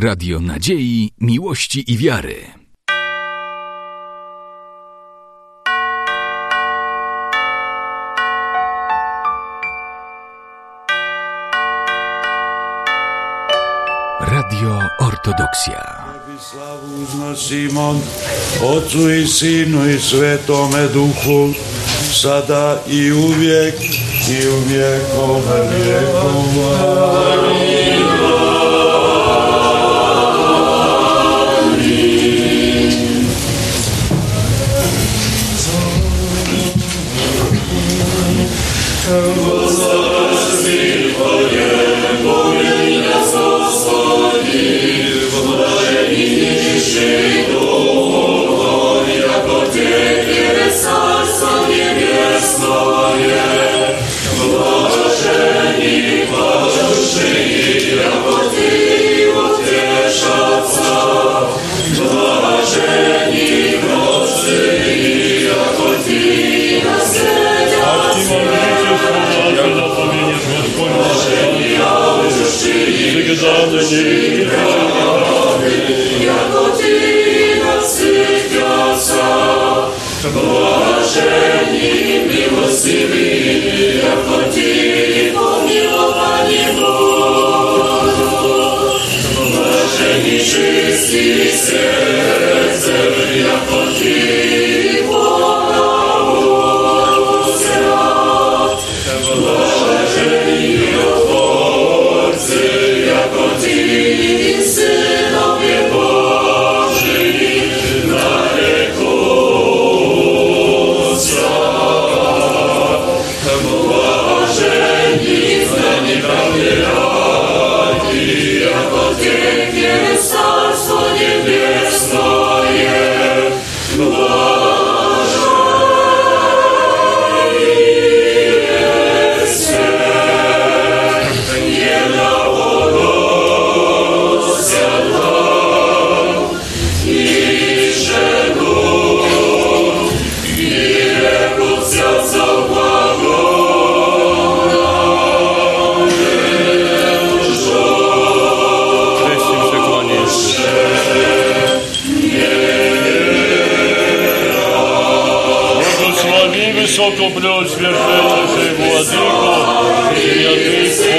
Radio Nadziei, Miłości i Wiary. Radio Ortodoksja. Slavu uznosimo Otcu i Sinu i Svetome Duhu, sada i uvijek i u Чисти сердце, я покинул. it is Благослови высоко преосвященнейший Владыку, святых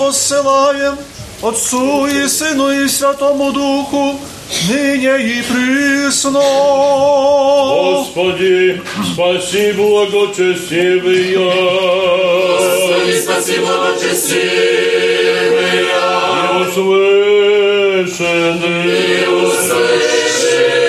воссылаем, Отцу и Сыну и Святому Духу, ныне и присно. Господи, спаси благочестивый Господи, спаси благочестивый и услышанный и услышанный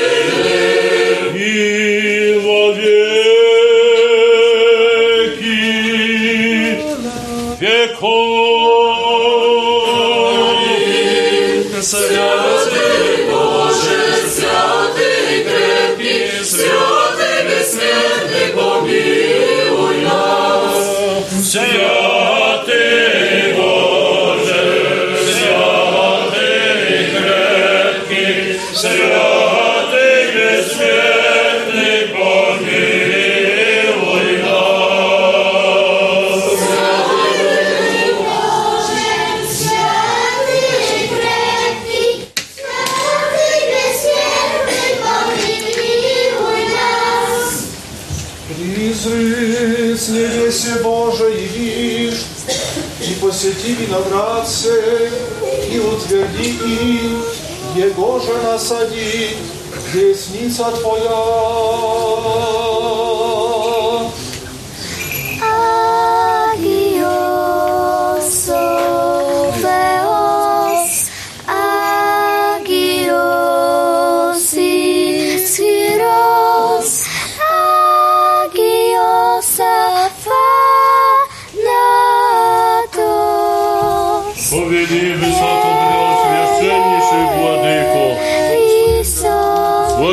посети виноградцы, и утверди их, его же насади, десница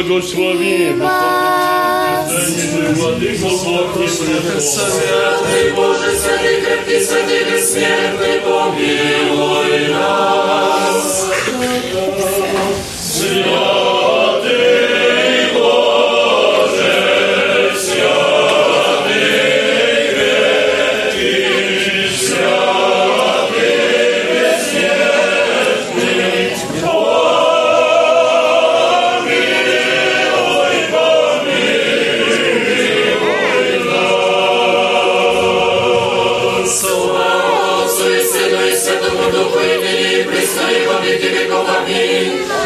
Благослови вас. Святый Боже, святый крепкий, святый бессмертный, помилуй нас. Отцу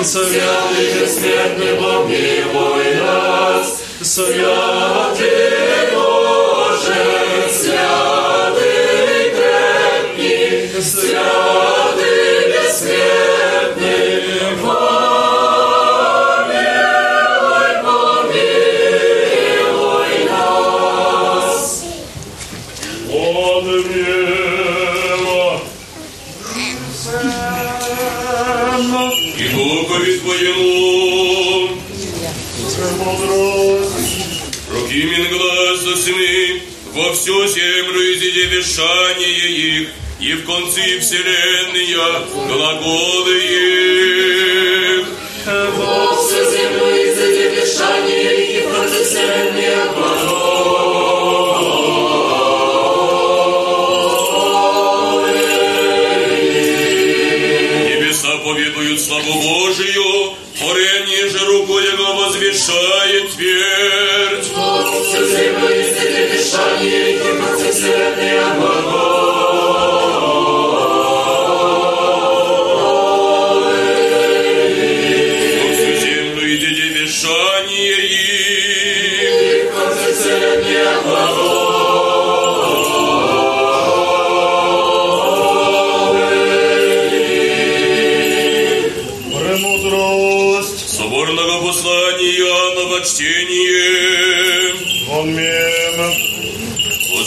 Святый бессмертный Бог, милуй нас. Святый Боже, святый крепкий, святый бессмертный, и в концы вселенная глаголы их. Бог всю землю изыди дышание и процессионные Небеса поведуют славу Божию, творение же руку Его возвещает твердь. Всю землю изыди дышание и процессионные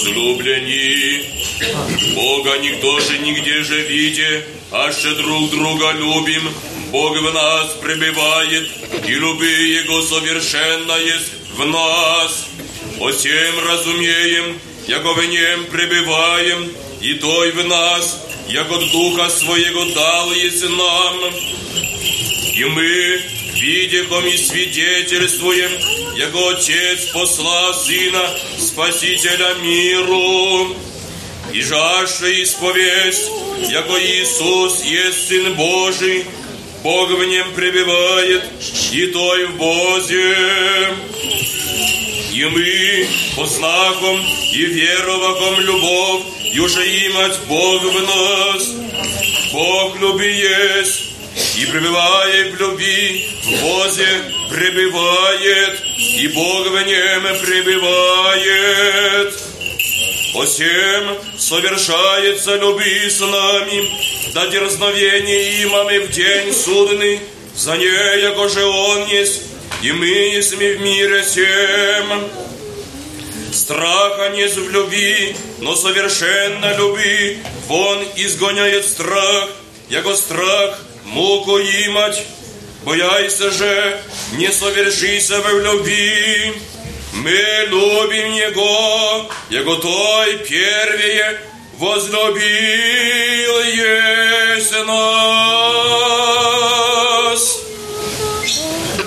Возлюблені, Бога никто же нигде же виде, аще друг друга любим. Бог в нас пребывает, и люби Его совершенно есть в нас. О всем разумеем, яко в нем пребываем, и той в нас, яко Духа Своего дал есть нам. И мы, видихом и свидетельствуем, Яко Отец посла Сына, Спасителя миру, и жажда исповесть, Яко Иисус есть Сын Божий, Бог в нем пребывает, и той в Бозе. И мы, по знаком и вероваком любовь, и уже имать Бог в нас. Бог люби есть, и пребывая в любви, в Бозе пребывает, и Бог в нем пребывает. Посем совершается люби с нами, да дерзновение имаме в день судный, за ней, яко же Он есть, и мы есть в мире всем. Страха нет в любви, но совершенно люби, вон изгоняет страх, яко страх муку имать. Бояйся же, не совершися в любви. Мы любим Его, Его той первее возлюбил есть нас.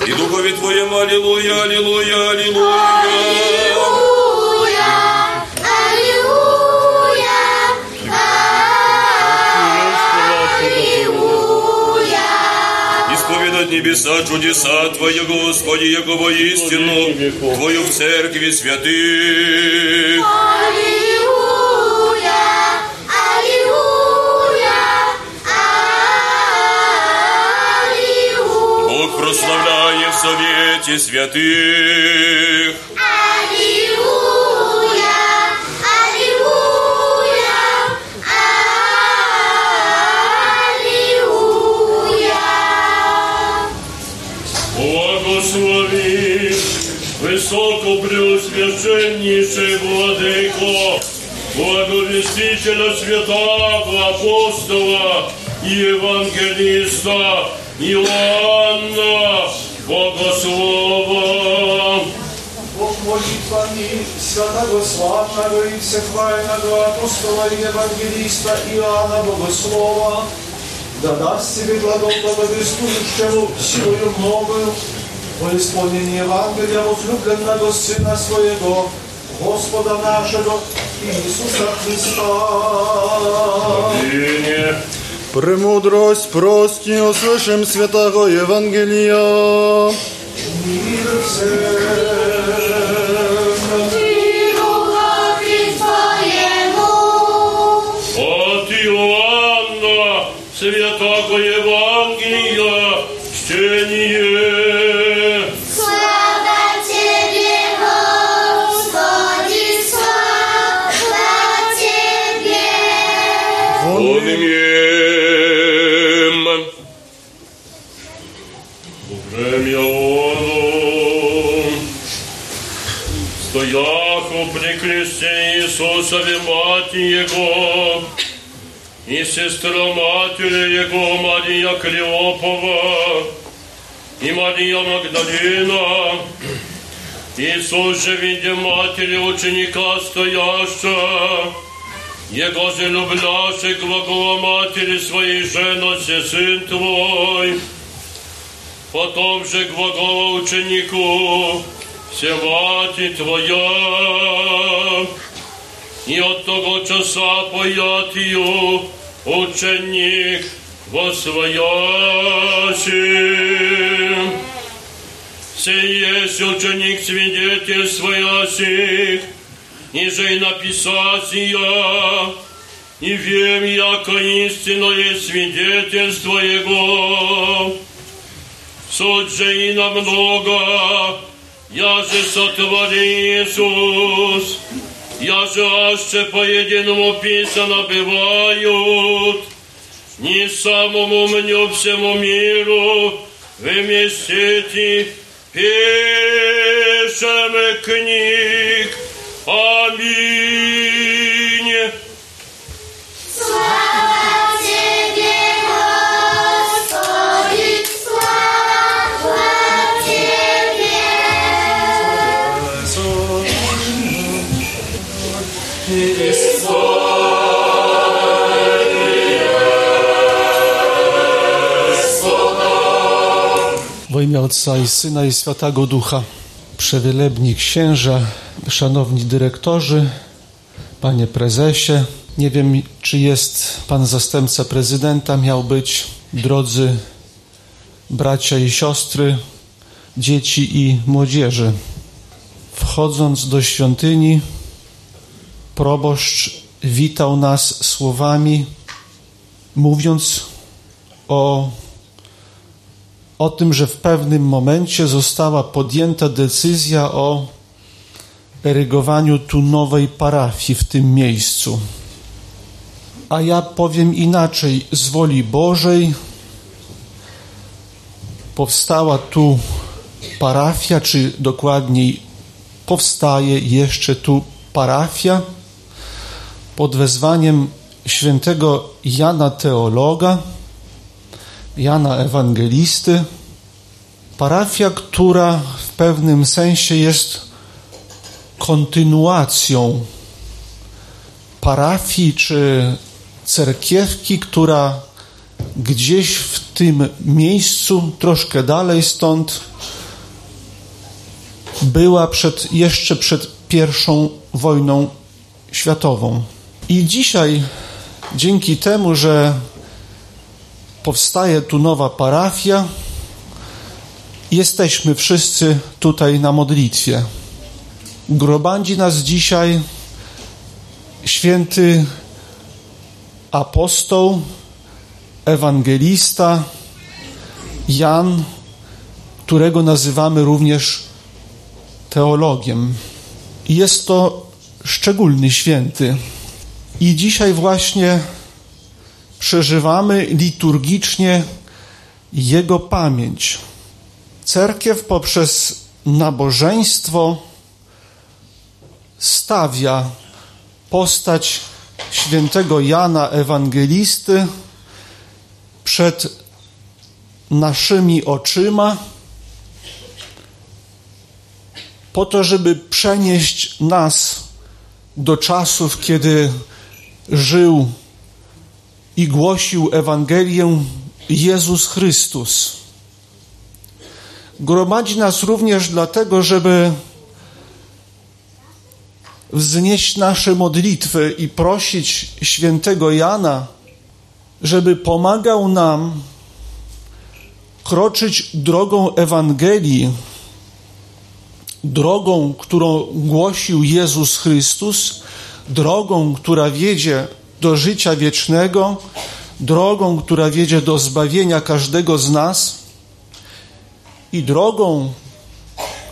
И Духове Твоем, аллилуйя, аллилуйя, аллилуйя. Небеса чудеса Твоего, Господи, яко истину Твою в церкви святых. Бог прославляет в совете святых. Высокопреосвященнейший Владыко, благовестителя святого апостола и евангелиста Иоанна Богослова. Бог молитвами святого славного и всехвального апостола и евангелиста Иоанна Богослова, да даст себе благом благовествующему силою многою во исполнение Евангелия возлюбленного Сына Своего, Господа нашего Иисуса Христа. Аминь. Премудрость прости, услышим святого Евангелия. Мир всем. Иисусове мать Его и сестра матери Его Мария Клеопова и Мария Магдалина. Иисус же, видя матери ученика стояща, Его же любляше глагола матери своей женосе сын твой, Потом же глагола ученику, все мати твоя, и от того часа поят ее ученик восвоящим. Сей есть ученик свидетель своящих, и же и написать я, и вем, яко истинное свидетельство Его. Суть же и намного, я же сотвори Иисус, я же аще по единому писано бывают, не самому мне всему миру вместите пишем книг. Аминь. W imię Ojca i Syna i Świętego Ducha. Przewielebni księża, szanowni dyrektorzy, panie prezesie. Nie wiem, czy jest pan zastępca prezydenta, miał być. Drodzy bracia i siostry, dzieci i młodzieży. Wchodząc do świątyni, proboszcz witał nas słowami, mówiąc o o tym, że w pewnym momencie została podjęta decyzja o erygowaniu tu nowej parafii w tym miejscu. A ja powiem inaczej, z woli Bożej powstała tu parafia, czy dokładniej powstaje jeszcze tu parafia pod wezwaniem świętego Jana Teologa, Jana Ewangelisty, parafia, która w pewnym sensie jest kontynuacją parafii czy cerkiewki, która gdzieś w tym miejscu, troszkę dalej stąd, była przed, jeszcze przed pierwszą wojną światową. I dzisiaj, dzięki temu, że powstaje tu nowa parafia, jesteśmy wszyscy tutaj na modlitwie. Grobandzi nas dzisiaj święty apostoł, ewangelista Jan, którego nazywamy również teologiem. Jest to szczególny święty. I dzisiaj właśnie przeżywamy liturgicznie jego pamięć. Cerkiew poprzez nabożeństwo stawia postać świętego Jana Ewangelisty przed naszymi oczyma, po to, żeby przenieść nas do czasów, kiedy żył i głosił Ewangelię Jezus Chrystus. Gromadzi nas również dlatego, żeby wznieść nasze modlitwy i prosić świętego Jana, żeby pomagał nam kroczyć drogą Ewangelii, drogą, którą głosił Jezus Chrystus, drogą, która wiedzie do życia wiecznego, drogą, która wiedzie do zbawienia każdego z nas i drogą,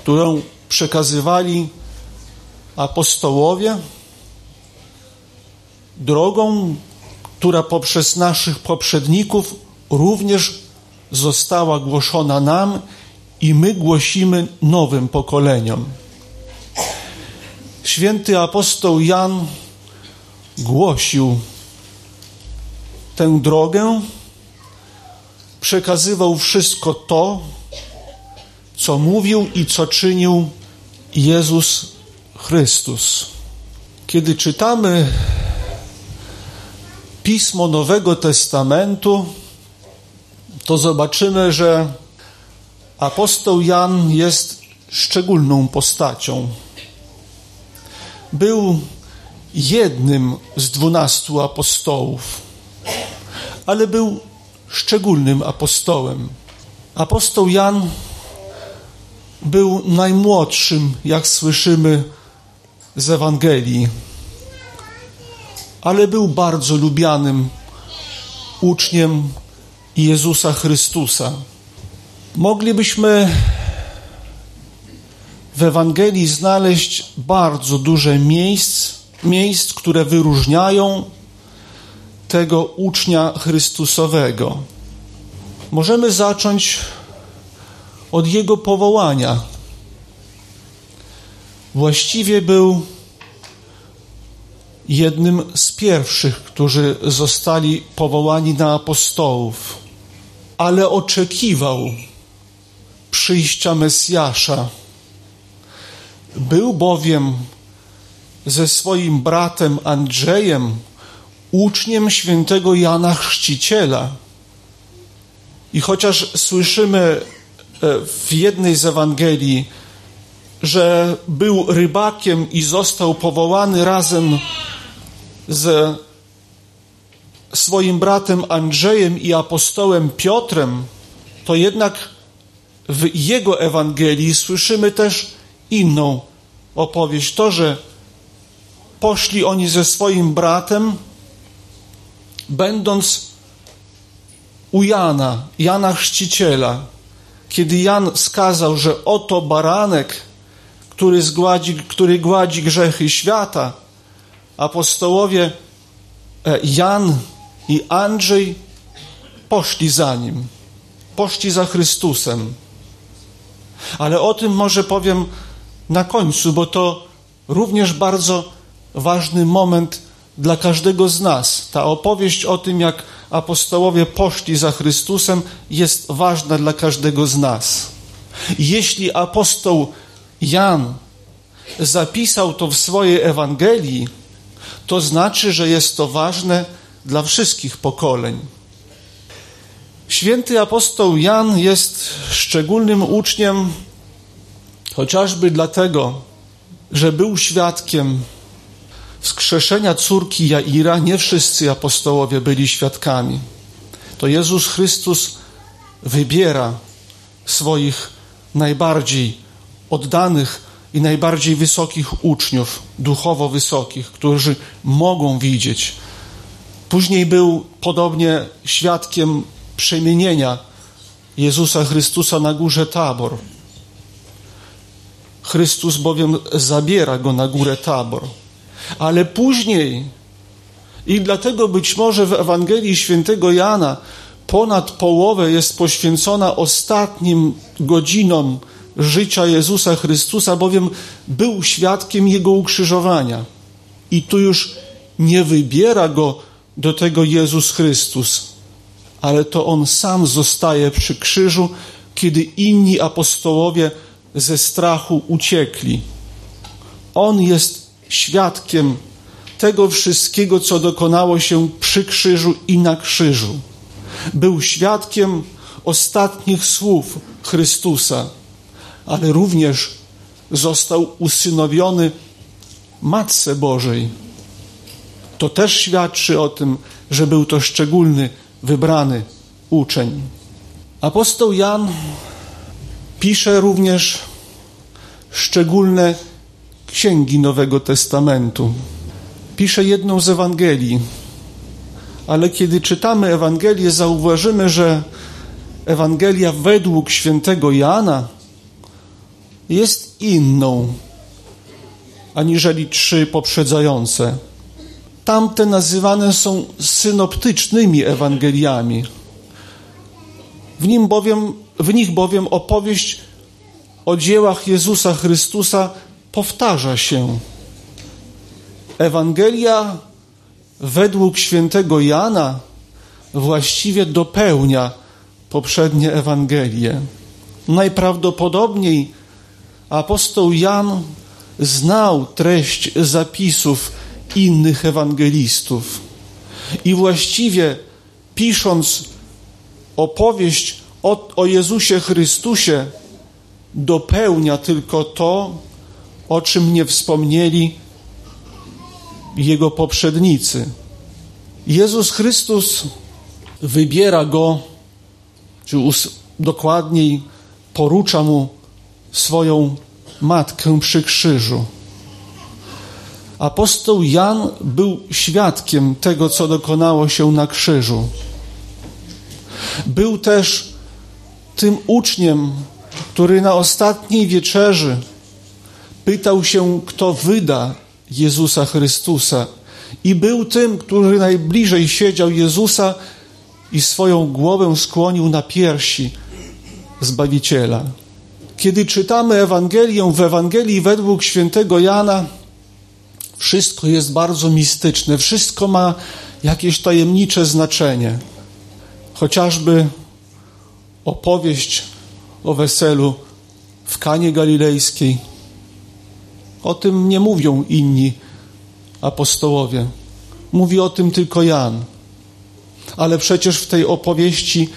którą przekazywali apostołowie, drogą, która poprzez naszych poprzedników również została głoszona nam i my głosimy nowym pokoleniom. Święty apostoł Jan głosił tę drogę, przekazywał wszystko to, co mówił i co czynił Jezus Chrystus. Kiedy czytamy pismo Nowego Testamentu, to zobaczymy, że apostoł Jan jest szczególną postacią. Był jednym z dwunastu apostołów, ale był szczególnym apostołem. Apostoł Jan był najmłodszym, jak słyszymy z Ewangelii, ale był bardzo lubianym uczniem Jezusa Chrystusa. Moglibyśmy w Ewangelii znaleźć bardzo duże miejsc, miejsc, które wyróżniają tego ucznia Chrystusowego. Możemy zacząć od jego powołania. Właściwie był jednym z pierwszych, którzy zostali powołani na apostołów, ale oczekiwał przyjścia Mesjasza. Był bowiem ze swoim bratem Andrzejem uczniem świętego Jana Chrzciciela. I chociaż słyszymy e, w jednej z Ewangelii, że był rybakiem i został powołany razem z swoim bratem Andrzejem i apostołem Piotrem, to jednak w jego Ewangelii słyszymy też inną opowieść. To, że poszli oni ze swoim bratem, będąc u Jana, Jana Chrzciciela, kiedy Jan skazał, że oto baranek, który, zgładzi, który gładzi grzechy świata, apostołowie e, Jan i Andrzej poszli za nim, poszli za Chrystusem. Ale o tym może powiem na końcu, bo to również bardzo ważny moment dla każdego z nas. Ta opowieść o tym, jak apostołowie poszli za Chrystusem, jest ważna dla każdego z nas. Jeśli apostoł Jan zapisał to w swojej Ewangelii, to znaczy, że jest to ważne dla wszystkich pokoleń. Święty apostoł Jan jest szczególnym uczniem chociażby dlatego, że był świadkiem wskrzeszenia córki Jaira. Nie wszyscy apostołowie byli świadkami. To Jezus Chrystus wybiera swoich najbardziej oddanych i najbardziej wysokich uczniów, duchowo wysokich, którzy mogą widzieć. Później był podobnie świadkiem przemienienia Jezusa Chrystusa na górze Tabor. Chrystus bowiem zabiera go na górę Tabor. Ale później, i dlatego być może w Ewangelii Świętego Jana ponad połowę jest poświęcona ostatnim godzinom życia Jezusa Chrystusa, bowiem był świadkiem Jego ukrzyżowania. I tu już nie wybiera go do tego Jezus Chrystus, ale to On sam zostaje przy krzyżu, kiedy inni apostołowie ze strachu uciekli. On jest świadkiem tego wszystkiego, co dokonało się przy krzyżu i na krzyżu. Był świadkiem ostatnich słów Chrystusa, ale również został usynowiony Matce Bożej. To też świadczy o tym, że był to szczególny, wybrany uczeń. Apostoł Jan pisze również szczególne księgi Nowego Testamentu. Pisze jedną z Ewangelii, ale kiedy czytamy Ewangelię, zauważymy, że Ewangelia według świętego Jana jest inną aniżeli trzy poprzedzające. Tamte nazywane są synoptycznymi Ewangeliami. W, nim bowiem, w nich bowiem opowieść o dziełach Jezusa Chrystusa powtarza się. Ewangelia według świętego Jana właściwie dopełnia poprzednie Ewangelie. Najprawdopodobniej apostoł Jan znał treść zapisów innych ewangelistów i właściwie pisząc opowieść o, o Jezusie Chrystusie, dopełnia tylko to, o czym nie wspomnieli jego poprzednicy. Jezus Chrystus wybiera go, czy dokładniej porucza mu swoją matkę przy krzyżu. Apostoł Jan był świadkiem tego, co dokonało się na krzyżu. Był też tym uczniem, który na ostatniej wieczerzy pytał się, kto wyda Jezusa Chrystusa. I był tym, który najbliżej siedział Jezusa i swoją głowę skłonił na piersi Zbawiciela. Kiedy czytamy Ewangelię w Ewangelii według świętego Jana, wszystko jest bardzo mistyczne, wszystko ma jakieś tajemnicze znaczenie. Chociażby opowieść o weselu w Kanie Galilejskiej. O tym nie mówią inni apostołowie. Mówi o tym tylko Jan. Ale przecież w tej opowieści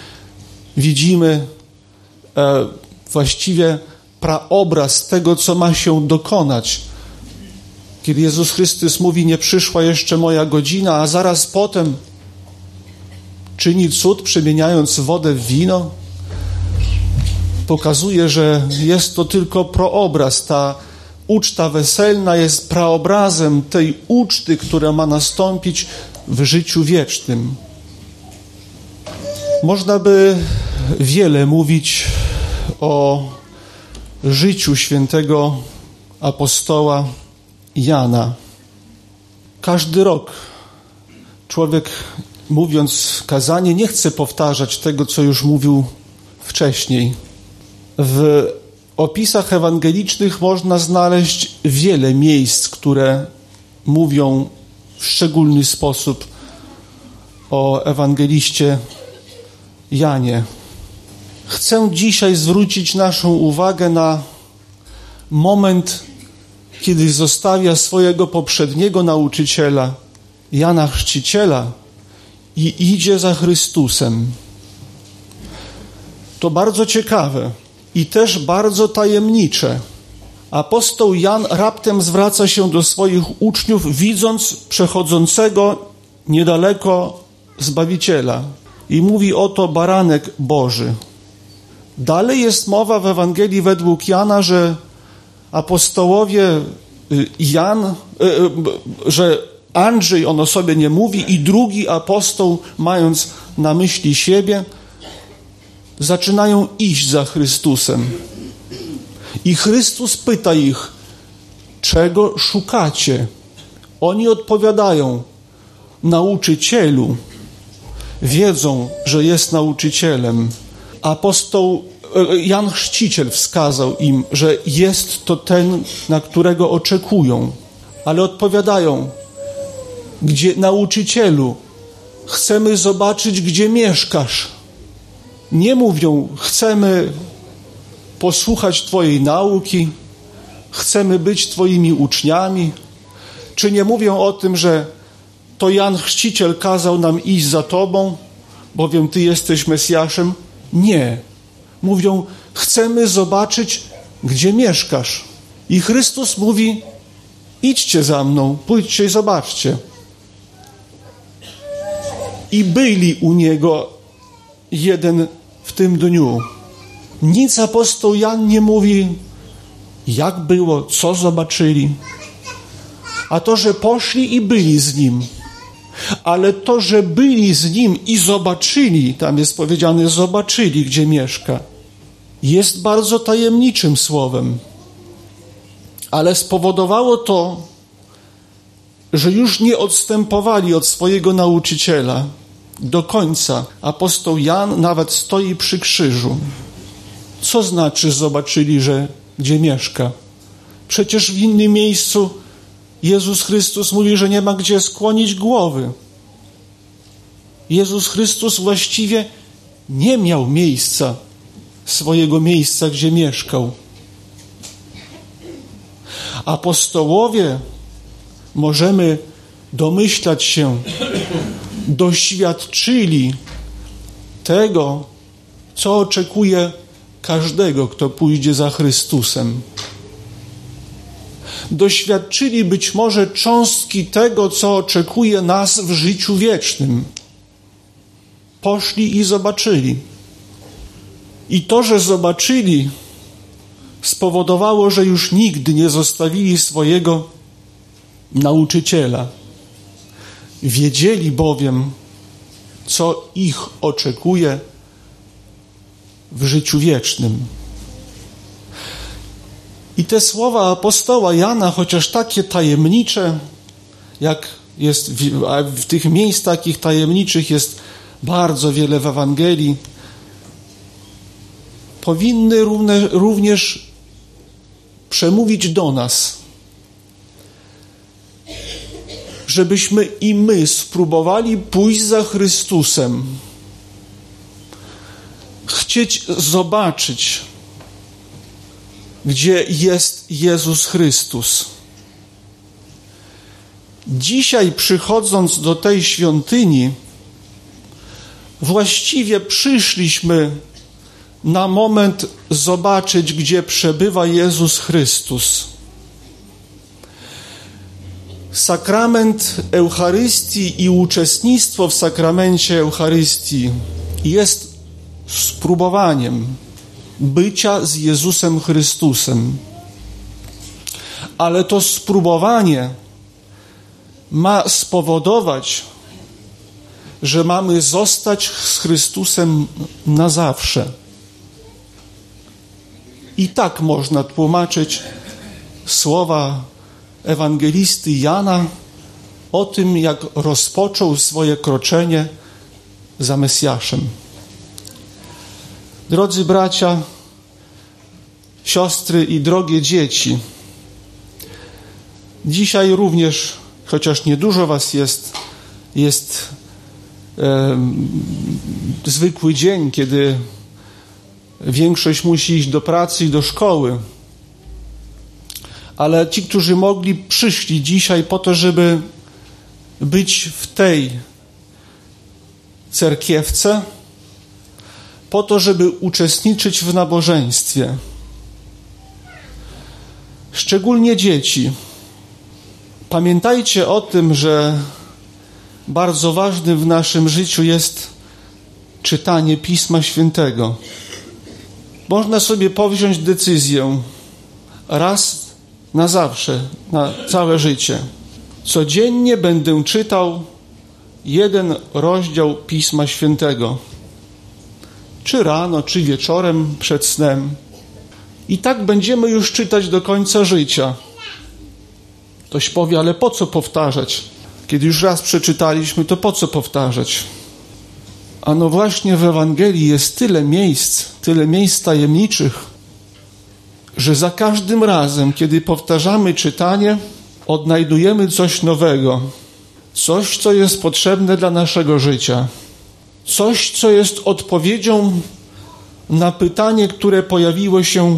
widzimy e, właściwie praobraz tego, co ma się dokonać. Kiedy Jezus Chrystus mówi: Nie przyszła jeszcze moja godzina, a zaraz potem czyni cud, przemieniając wodę w wino, pokazuje, że jest to tylko proobraz. Ta uczta weselna jest praobrazem tej uczty, która ma nastąpić w życiu wiecznym. Można by wiele mówić o życiu świętego apostoła Jana. Każdy rok człowiek, mówiąc kazanie, nie chce powtarzać tego, co już mówił wcześniej. W opisach ewangelicznych można znaleźć wiele miejsc, które mówią w szczególny sposób o ewangeliście Janie. Chcę dzisiaj zwrócić naszą uwagę na moment, kiedy zostawia swojego poprzedniego nauczyciela, Jana Chrzciciela, i idzie za Chrystusem. To bardzo ciekawe i też bardzo tajemnicze. Apostoł Jan raptem zwraca się do swoich uczniów, widząc przechodzącego niedaleko Zbawiciela, i mówi: Oto baranek Boży. Dalej jest mowa w Ewangelii według Jana, że apostołowie y, Jan, y, y, że Andrzej on o sobie nie mówi i drugi apostoł, mając na myśli siebie, zaczynają iść za Chrystusem. I Chrystus pyta ich, czego szukacie? Oni odpowiadają, nauczycielu. Wiedzą, że jest nauczycielem. Apostoł e, Jan Chrzciciel wskazał im, że jest to ten, na którego oczekują, ale odpowiadają, gdzie nauczycielu, chcemy zobaczyć, gdzie mieszkasz. Nie mówią, chcemy posłuchać Twojej nauki, chcemy być Twoimi uczniami. Czy nie mówią o tym, że to Jan Chrzciciel kazał nam iść za Tobą, bowiem Ty jesteś Mesjaszem? Nie. Mówią, chcemy zobaczyć, gdzie mieszkasz. I Chrystus mówi, idźcie za mną, pójdźcie i zobaczcie. I byli u Niego jeden w tym dniu. Nic apostoł Jan nie mówi, jak było, co zobaczyli. A to, że poszli i byli z Nim. Ale to, że byli z Nim i zobaczyli, tam jest powiedziane, zobaczyli, gdzie mieszka, jest bardzo tajemniczym słowem. Ale spowodowało to, że już nie odstępowali od swojego nauczyciela do końca. Apostoł Jan nawet stoi przy krzyżu. Co znaczy zobaczyli, że gdzie mieszka? Przecież w innym miejscu Jezus Chrystus mówi, że nie ma gdzie skłonić głowy. Jezus Chrystus właściwie nie miał miejsca, swojego miejsca, gdzie mieszkał. Apostołowie, możemy domyślać się, doświadczyli tego, co oczekuje każdego, kto pójdzie za Chrystusem. Doświadczyli być może cząstki tego, co oczekuje nas w życiu wiecznym. Poszli i zobaczyli. I to, że zobaczyli, spowodowało, że już nigdy nie zostawili swojego nauczyciela. Wiedzieli bowiem, co ich oczekuje w życiu wiecznym. I te słowa apostoła Jana, chociaż takie tajemnicze, jak jest w, w tych miejsc takich tajemniczych jest bardzo wiele w Ewangelii, powinny równe, również przemówić do nas, żebyśmy i my spróbowali pójść za Chrystusem, chcieć zobaczyć, gdzie jest Jezus Chrystus. Dzisiaj, przychodząc do tej świątyni, właściwie przyszliśmy na moment zobaczyć, gdzie przebywa Jezus Chrystus. Sakrament Eucharystii i uczestnictwo w sakramencie Eucharystii jest spróbowaniem bycia z Jezusem Chrystusem. Ale to spróbowanie ma spowodować, że mamy zostać z Chrystusem na zawsze. I tak można tłumaczyć słowa ewangelisty Jana o tym, jak rozpoczął swoje kroczenie za Mesjaszem. Drodzy bracia, siostry i drogie dzieci, dzisiaj również, chociaż niedużo Was jest, jest e, zwykły dzień, kiedy większość musi iść do pracy i do szkoły. Ale ci, którzy mogli, przyszli dzisiaj po to, żeby być w tej cerkiewce, po to, żeby uczestniczyć w nabożeństwie. Szczególnie dzieci. Pamiętajcie o tym, że bardzo ważnym w naszym życiu jest czytanie Pisma Świętego. Można sobie powziąć decyzję raz na zawsze, na całe życie. Codziennie będę czytał jeden rozdział Pisma Świętego czy rano, czy wieczorem przed snem. I tak będziemy już czytać do końca życia. Ktoś powie, ale po co powtarzać? Kiedy już raz przeczytaliśmy, to po co powtarzać? A no właśnie w Ewangelii jest tyle miejsc, tyle miejsc tajemniczych, że za każdym razem, kiedy powtarzamy czytanie, odnajdujemy coś nowego, coś, co jest potrzebne dla naszego życia coś, co jest odpowiedzią na pytanie, które pojawiło się,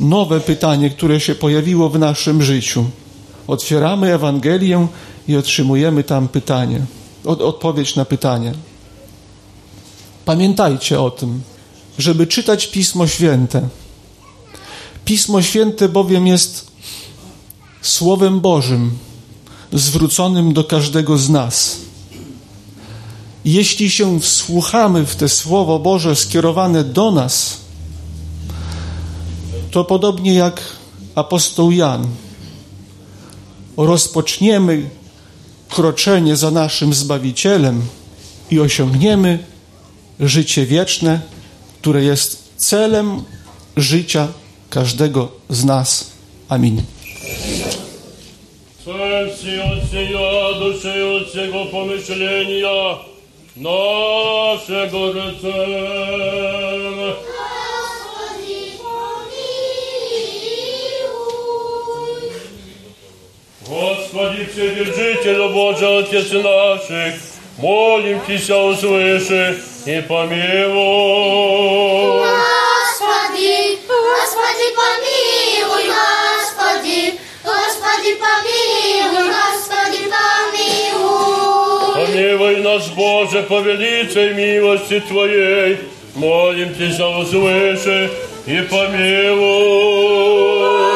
nowe pytanie, które się pojawiło w naszym życiu. otwieramy Ewangelię i otrzymujemy tam pytanie, od, odpowiedź na pytanie. Pamiętajcie o tym, żeby czytać Pismo Święte. Pismo Święte bowiem jest Słowem Bożym, zwróconym do każdego z nas. Jeśli się wsłuchamy w te Słowo Boże skierowane do nas, to podobnie jak apostoł Jan, rozpoczniemy kroczenie za naszym Zbawicielem i osiągniemy życie wieczne, które jest celem życia każdego z nas. Amin. Serce Отця, души Отцego pomyślenia naszego rycerza. Господи, Вседержитель, Боже, Отец наших, молим Тебя, услыши и помилуй. Нас, Боже, по великой милости Твоей, молим Тебя, услыши и помилуй.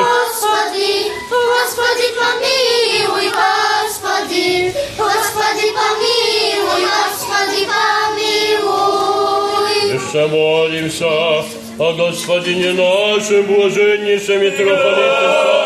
Господи, Господи, помилуй, Господи, Господи, помилуй, Господи, помилуй. Jeszcze молимся о Господине нашем, блаженнейшем митрополите Савве,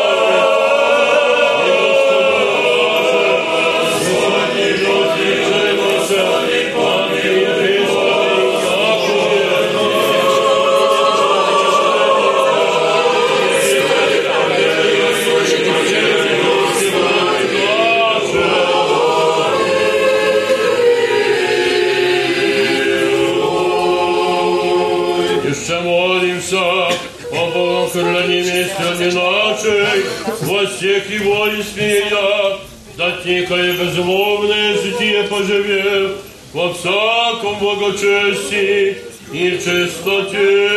Богохранении страны нашей, во всех и воинстве я, да тихое безмолвное житие поживев, во всяком благочестии и чистоте.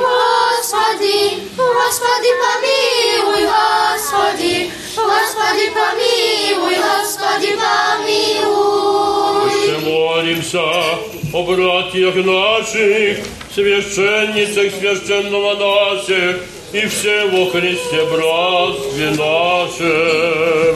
Господи, Господи, помилуй, Господи, Господи, помилуй, Господи, помилуй. Молимся о братьях наших, священницах, священномонасях и всем во Христе братстве нашем.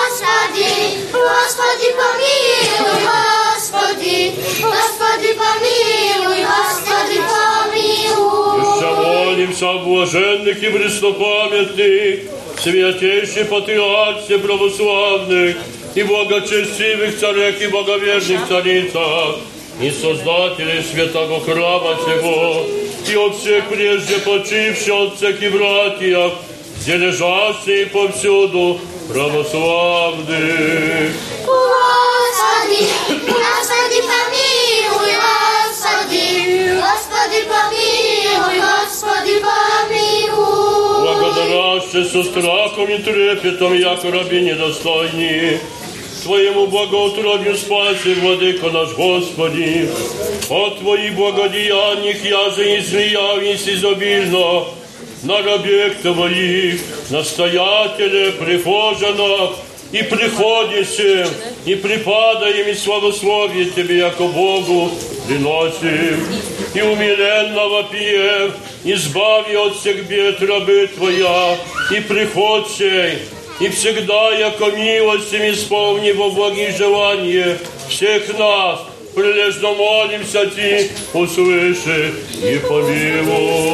Господи, Господи, помилуй, Господи, Господи, помилуй, Господи, помилуй. Jeszcze молимся о блаженных и преснопамятных, святейших патриархе православных и благочестивых царях и благоверных царицах, и создателей святого храма сего, и от всех прежде почивших отцах и братьях, где лежащие повсюду православных. Господи, Господи, помилуй, Господи, Господи, помилуй, Господи, помилуй. Благодаряще со страхом и трепетом, яко раби недостойни, Твоему благоутробию спаси, Владыко наш Господи, о Твоих благодеяниях я же излиявись изобильно, на рабех Твоих, настоятеле, прихожанах, и приходящим, и припадаем, и славословие Тебе, яко Богу, приносим. И умиленно вопиев, избави от всех бед рабы Твоя, и приходшей, и всегда, яко милостям исполни во благих желание всех нас, прилежно молимся Ти, услыши и помилуй.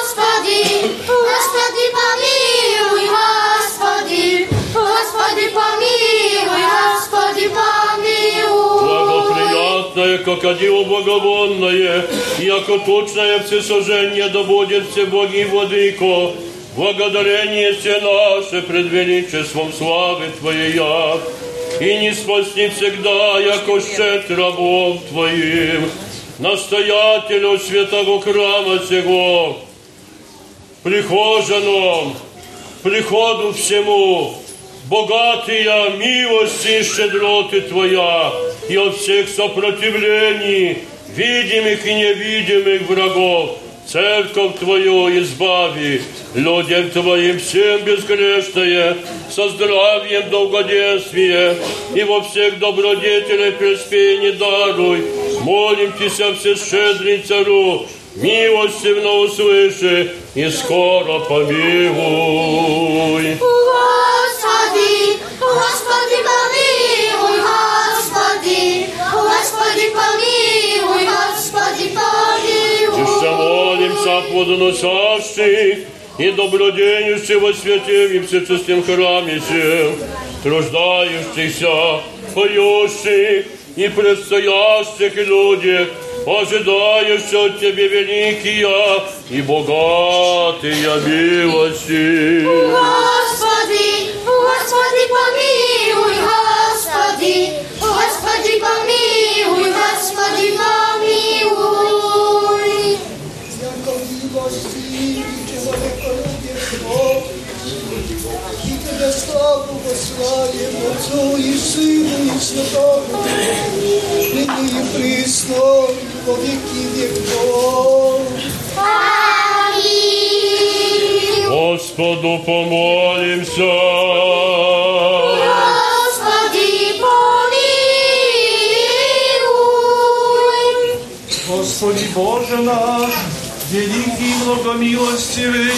Господи, Господи, помилуй, Господи, Господи, помилуй, Господи, помилуй. Благоприятное, как одило благовонное, и яко точное всесожжение да будет все боги Владыко, благодарение все наше пред величеством славы Твоей и не спасти всегда, яко щет рабов Твоим, настоятелю святого храма сего, прихожаном, приходу всему, богатая милости и щедроты Твоя, и от всех сопротивлений, видимых и невидимых врагов, церковь Твою избави, людям Твоим всем безгрешное, со здравием долгодействие и во всех добродетелях преспение даруй. Молим Тебя, Всещедрый Цару, милостивно услыши и скоро помилуй. Господи, Господи, помилуй, Господи, Господи, помилуй, Господи, помилуй. Плодоносящих и добродеющих во святе и всечестном храме сем, труждающихся, поющих и предстоящих людях, ожидающих от Тебе великие и богатые милости. Господи, Господи, помилуй, Господи, Господи, помилуй, Господи, помилуй. Вославим Отцу и Сыну и Святому, ныне и присно, во веки веков. Аминь. Господу помолимся. Господи, помилуй. Господи Боже наш, великий и многомилостивый,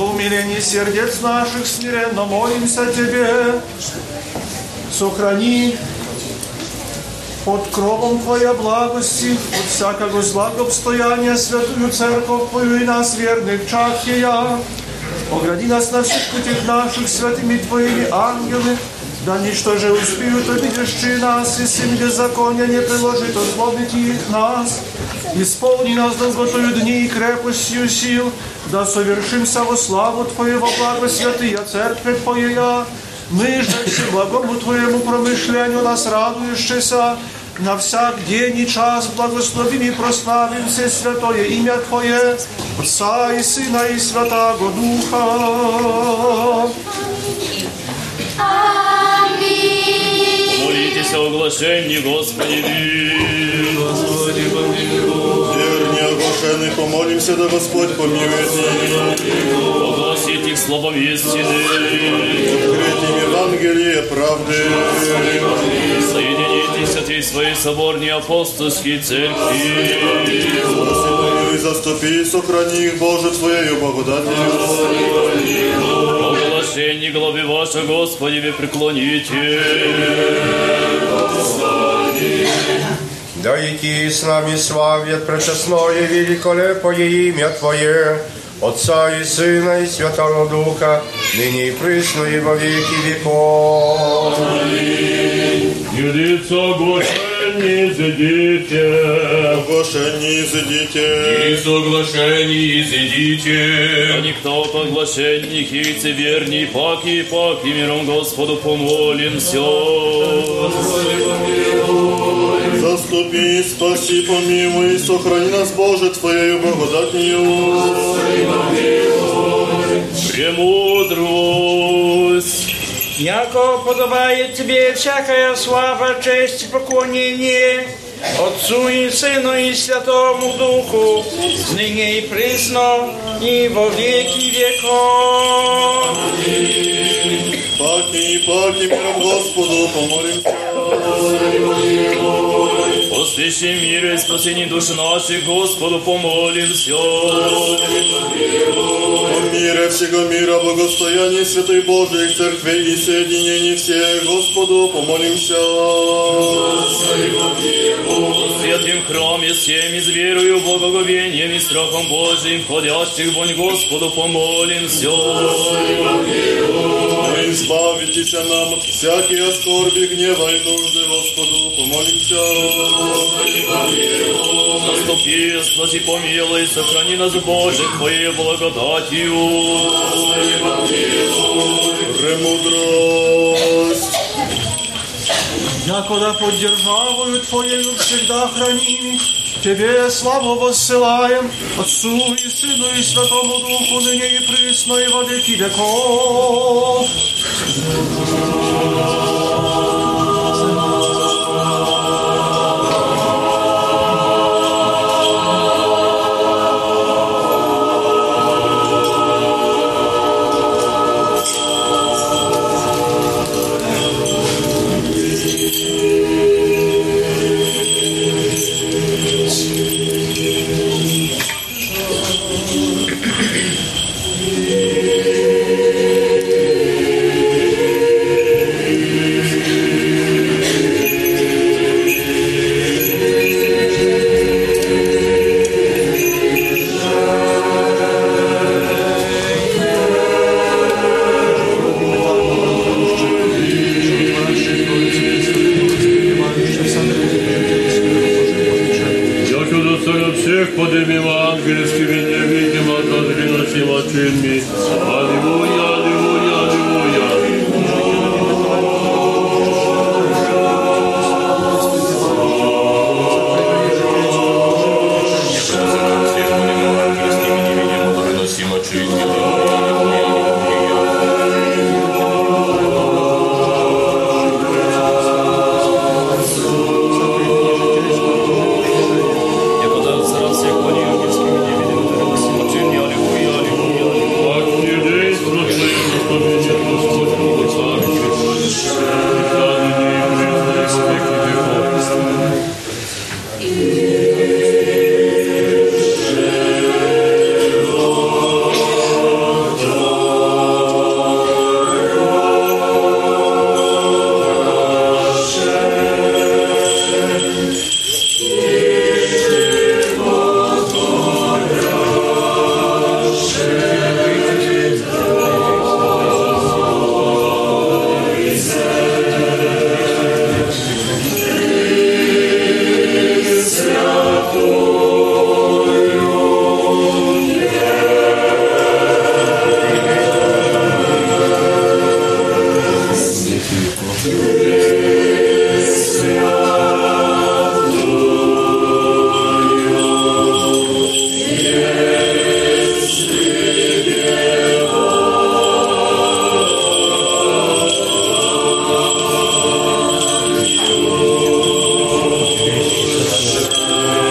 во умилении сердец наших смиренно молимся Тебе. Сохрани под кровом Твоя благости, от всякого зла обстояния святую церковь Твою и нас, верных чад Ея. Огради нас на всех путях наших святыми Твоими ангелы, да ничто же успеют обидящие нас, и сын беззакония не приложит озлобить их нас. Исполни нас долготою дни и крепостью сил, да совершимся во славу Твоего благо святые Церкви Твоя. Мы же все благому Твоему промышлению нас радующийся, на всяк день и час благословим и прославим все святое имя Твое, Отца и Сына и Святаго Духа. Аминь. Молитесь о оглашении Господи. Господи, помилуй. Верни оглашенных, помолимся, да Господь помилует их. Огласите их словом истины. Открыть им Евангелие правды. Соединитесь от всей своей соборной апостольской церкви. Спаси, и заступи, сохрани их, Боже, Твоею благодатью. Оглашение главы ваша, Господи, вы преклоните. Да яки с нами славят пречестное великолепое имя Твое, Отца и Сына и Святого Духа, ныне и присно и во веки веков. Юдица Оглашение зайдите. Оглашение изыдите. И соглашений изидите. А никто от оглашений хейцы верней, паки и паки миром Господу помолимся. Заступи, спаси, помилуй, сохрани нас, Боже, Твоею благодатью. Премудрость. Яко подобает тебе всякая слава, честь и поклонение Отцу и Сыну и Святому Духу, ныне и присно, и во веки веков. Паки и паки миром Господу помолимся. Послещи мира и спасение души наших, Господу помолимся. Мире всего мира, благостоянии Святой Божией Церкви и соединении всех, Господу помолимся. В святым храме всеми с верою, благоговением и страхом Божиим, входящих вонь Господу помолимся. Избавитесь нам от всяких скорби, гнева и нужды, Господу помолимся. Наступи, спаси, помилуй, сохрани нас, Боже, Твоей благодатью. Премудрость. Якода под державою Твоею всегда храними, Тебе славу воссылаем, Отцу и Сыну и Святому Духу, ныне и присно и во веки веков. Peace.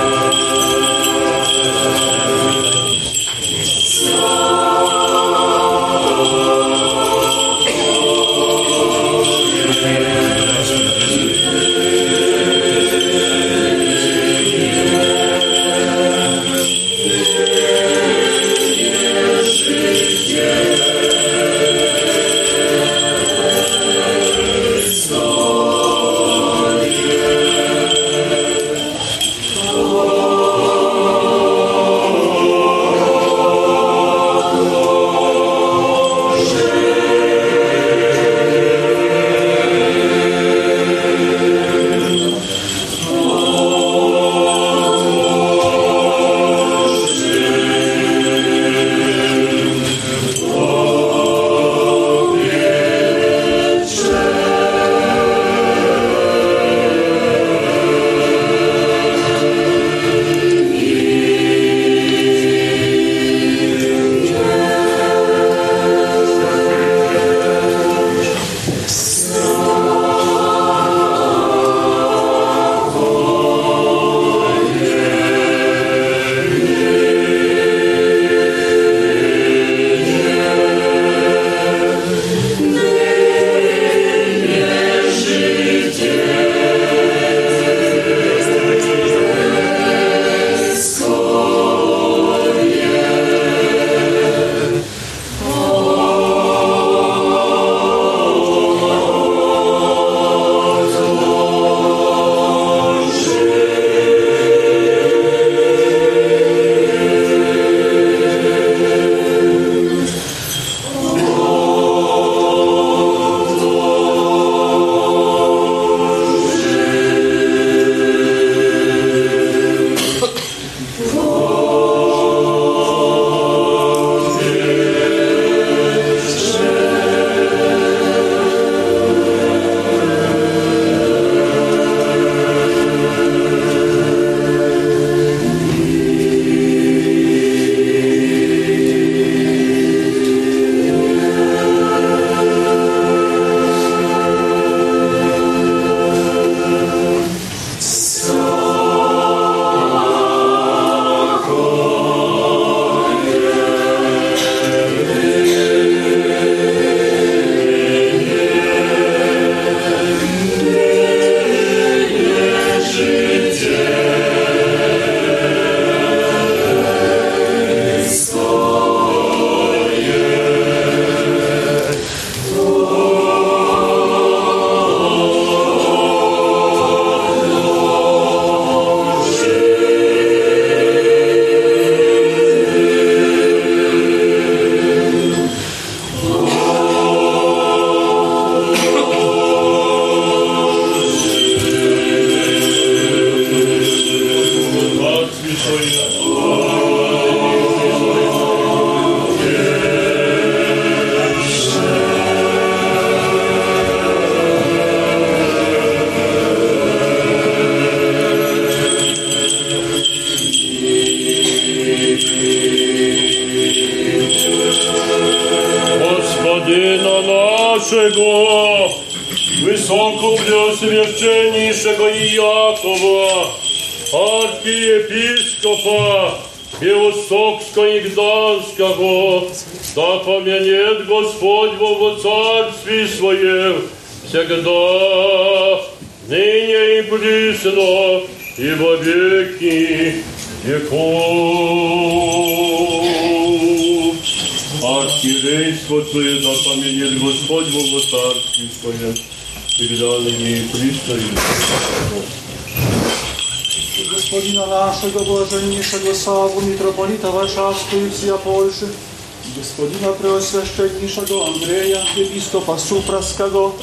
Архиепископа Гданского, да помянет Господь во царстве Своем всегда, ныне и присно, и во веки веков. Архиерейство Твое да помянет Господь во царстве Своем, всегда, ныне и присно, и во веки Господина нашего блаженнейшего Саву, митрополита Варшавского и всея Польши, Господина Преосвященнейшего Андрея, епископа Супраskiego,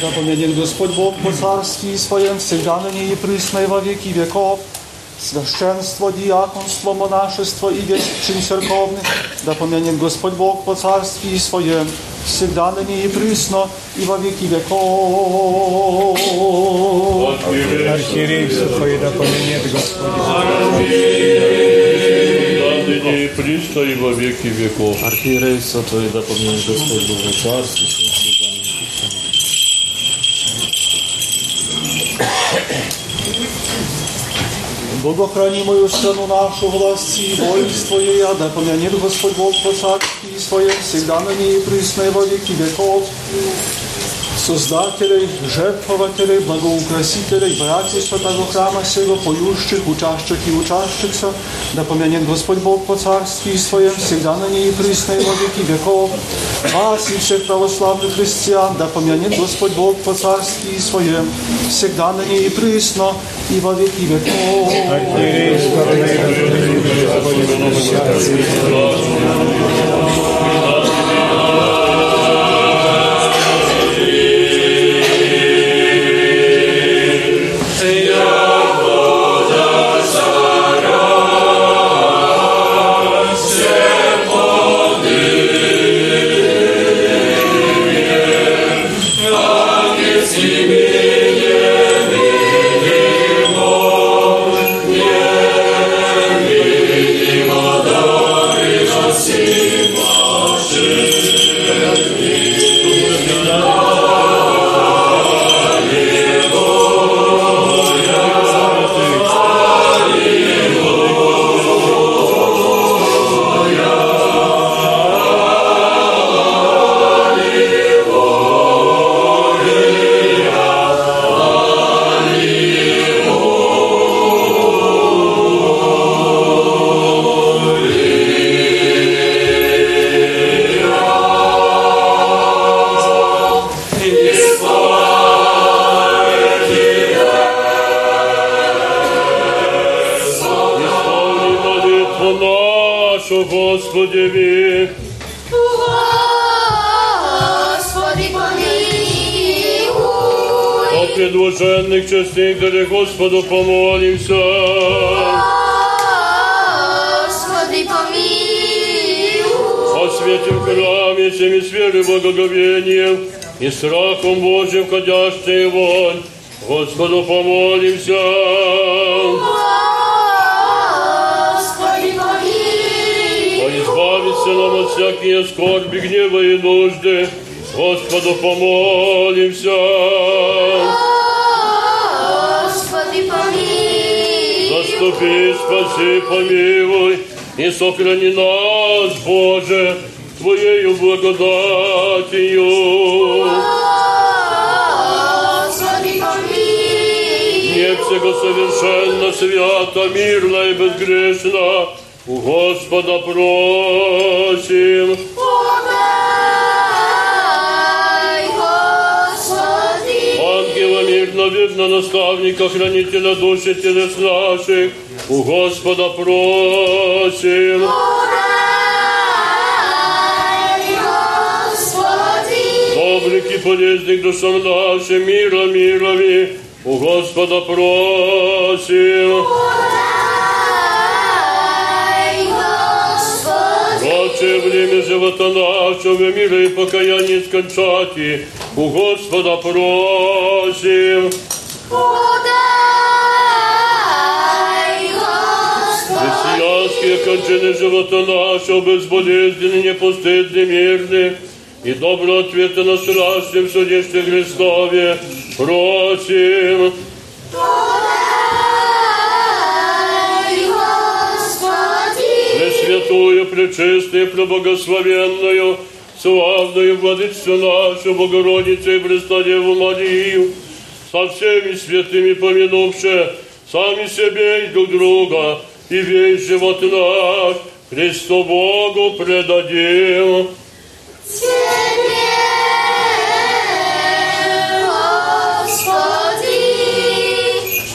да помянет Господь Бог по царстве Своем, всегда ныне и присно и во веки веков, священство, диаконство, монашество и весь чин церковный, да помянет Господь Бог по царстве Своем, всегда ныне и присно и во веки веков. Архиерей Сухой, да помянет Господь. ныне и присно и во веки веков. Архиерей да помянет Господь Бог Богохранимую страну нашу, власти и воинство ее, да помянет Господь Бог по царстве Своем, всегда ныне и присно и во веки веков. Создателей, жертвователей, благоукрасителей, братьев Святого Храма сего, поющих, учащих и учащихся, да помянет Господь Бог по царстве Своем, всегда ныне и присно и веки веков. Вас и всех православных христиан, да помянет Господь Бог по царстве Своем, всегда ныне и присно и во веки веков. Архиерей частителей Господу помолимся. Господи, помилуй. О свете в храме, всеми с верой, благоговением и страхом Божьим, входящий вонь. Господу помолимся. Господи, помилуй. О избавиться нам от всякие скорби, гнева и нужды. Господу помолимся. Господи, Заступи, спаси, помилуй и сохрани нас, Боже, Твоею благодатью. Не всего совершенно, свято, мирно и безгрешно у Господа просим. Верно, наставника, хранителя души телес наших, у Господа просим. Подай, Господи. Добрых и полезных душам нашим, мира мирови, у Господа просим. Подай, наше время живота нашего мира и покаяние скончати, у Господа просим. Подай, Господи! Христианские кончины живота нашего безболезненны, непостыдны, мирны, и доброго ответа на страсти в судище Христове просим. Подай, пресвятую, пречистую, преблагословенную, славную владычцу нашу, Богородицу и Престодеву Марию, со всеми святыми помянувши, сами себе и друг друга, и весь живот наш Христу Богу предадим. Тебе!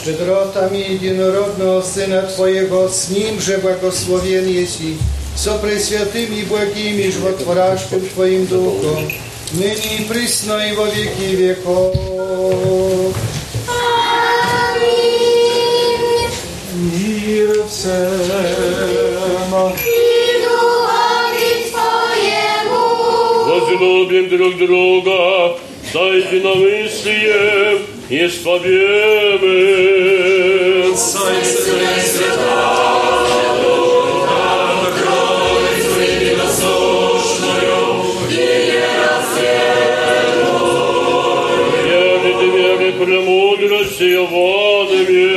Przed rotami jedynorodno Syna Twojego, z nim, Nimże błagosłowien jesi, co preświatym i błagim, iż w Twoim duchu, nyni prysno i w wieki wieków. Amin. Mir w I duchowi Twojemu. Rozlubię drug druga, zajdź na myśli. из победы. Солнце света, луна, кровь, время сушную, и рассвет. Верит, верит, премудрости водами.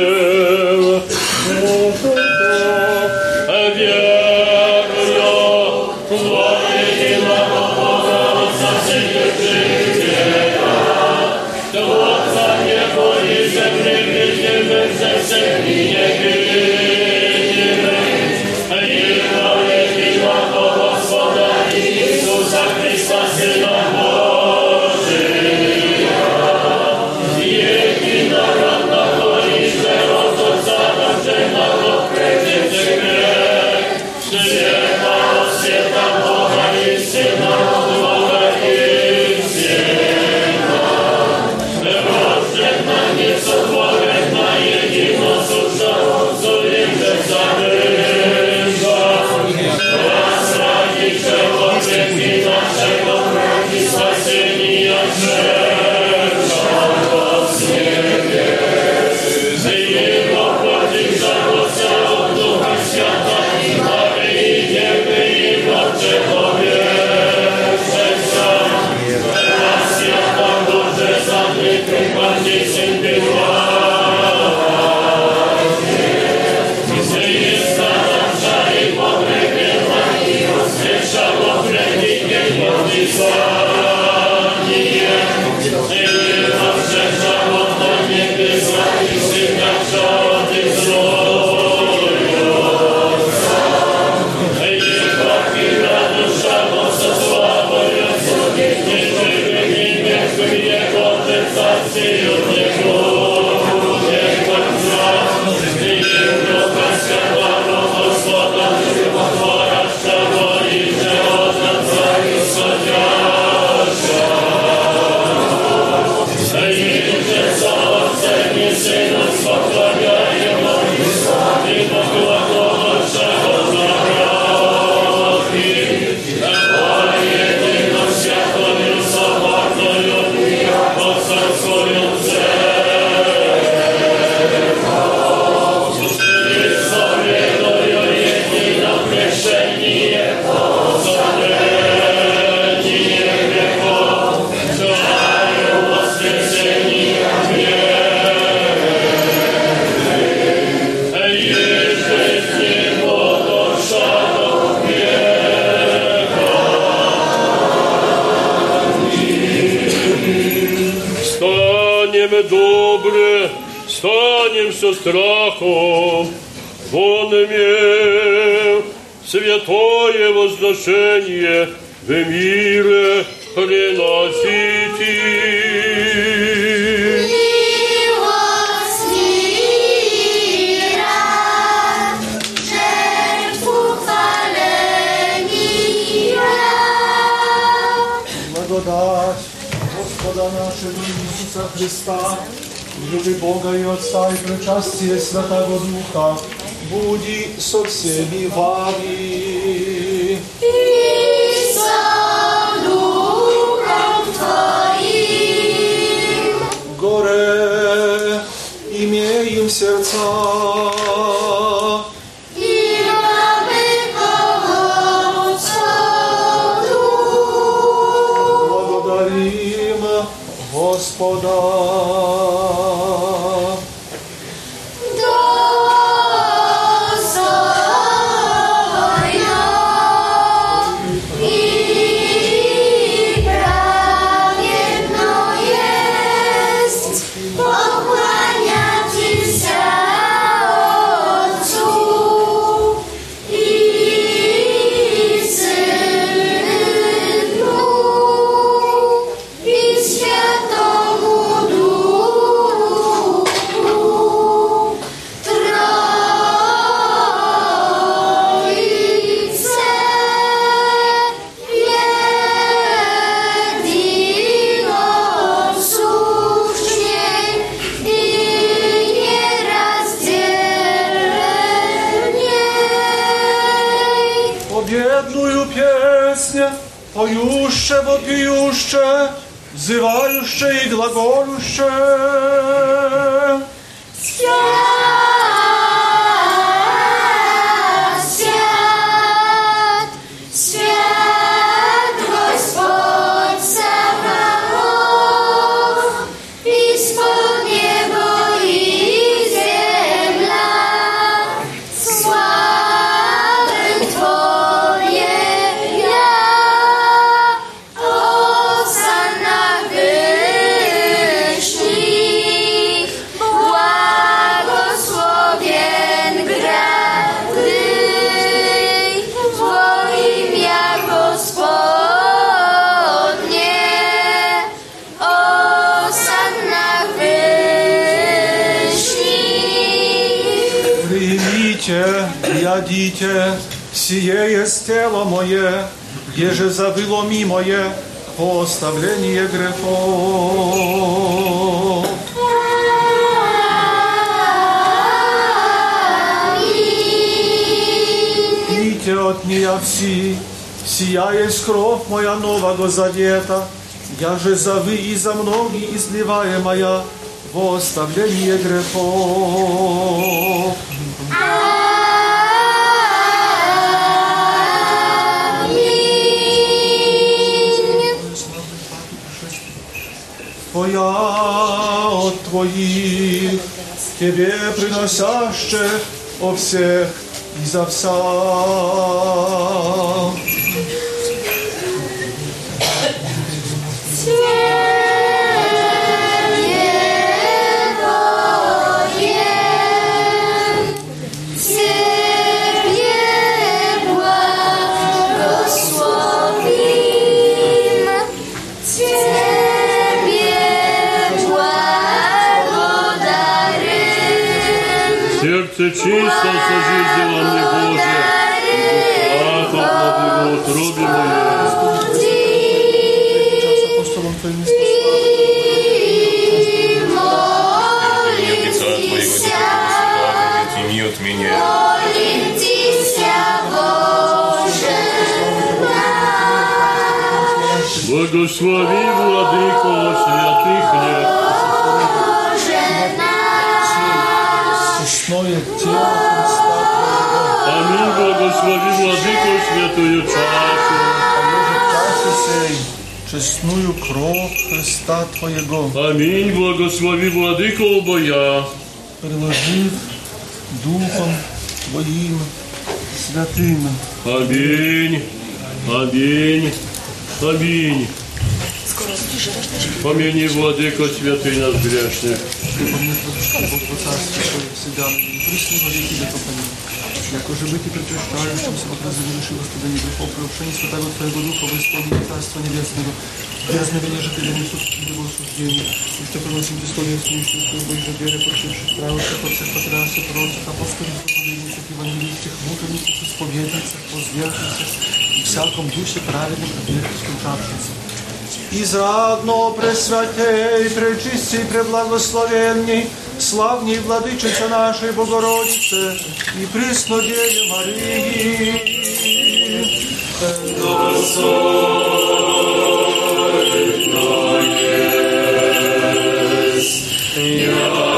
precisa estar сие есть тело мое, еже завыло мое, по оставлении грехов. Пейте от меня все, сия есть кровь моя нового завета, я же за вы и за многие изливаемая во оставление грехов. Твоих, Тебе приносящих о всех и за вся. Сердце чисто сожителя мне Боже, Ах, от утробе Апостолом Твоим Лица Твоего Духа теми от меня. Благослови, Владыко, честную кровь Христа Твоего, Аминь, благослови, Владыко, обоя. приложив Духом Твоим святым. Аминь, аминь, аминь. Помяни, Владыко, святый нас грешных. Помни Бог Царстве Твое всегда, ныне и присно во веки веков. Аминь. Яко же быть и причащающимся от разоверши восступление грехов, приобщение Святого Твоего Духа во исполнение Царства Небесного, грязно вине же перенесут его осуждение, и что приносим Ты словесную и чувствую Божью веры, почивших правых, от всех патриархов, пророков, апостолов, проповедников, евангелистов, мучеников, исповедницах, возверженцев, и всяком духе праведных, объектов, скончавшихся. Израдно пресвятей, пречистей, преблагословенней, славній владичице нашей Богородице і приснодії Марії. Благословенна єсть, я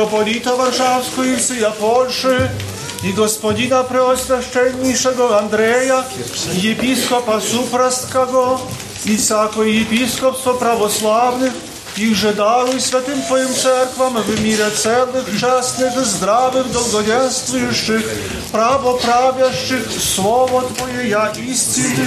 митрополита Варшавского и всея Польши, и господина преосвященнейшего Андрея, епископа Супрастского, и всякое епископство православных, их же даруй святым Твоим церквам в мире целых, частных, здравых, долгоденствующих, правоправящих, Слово Твое я истины.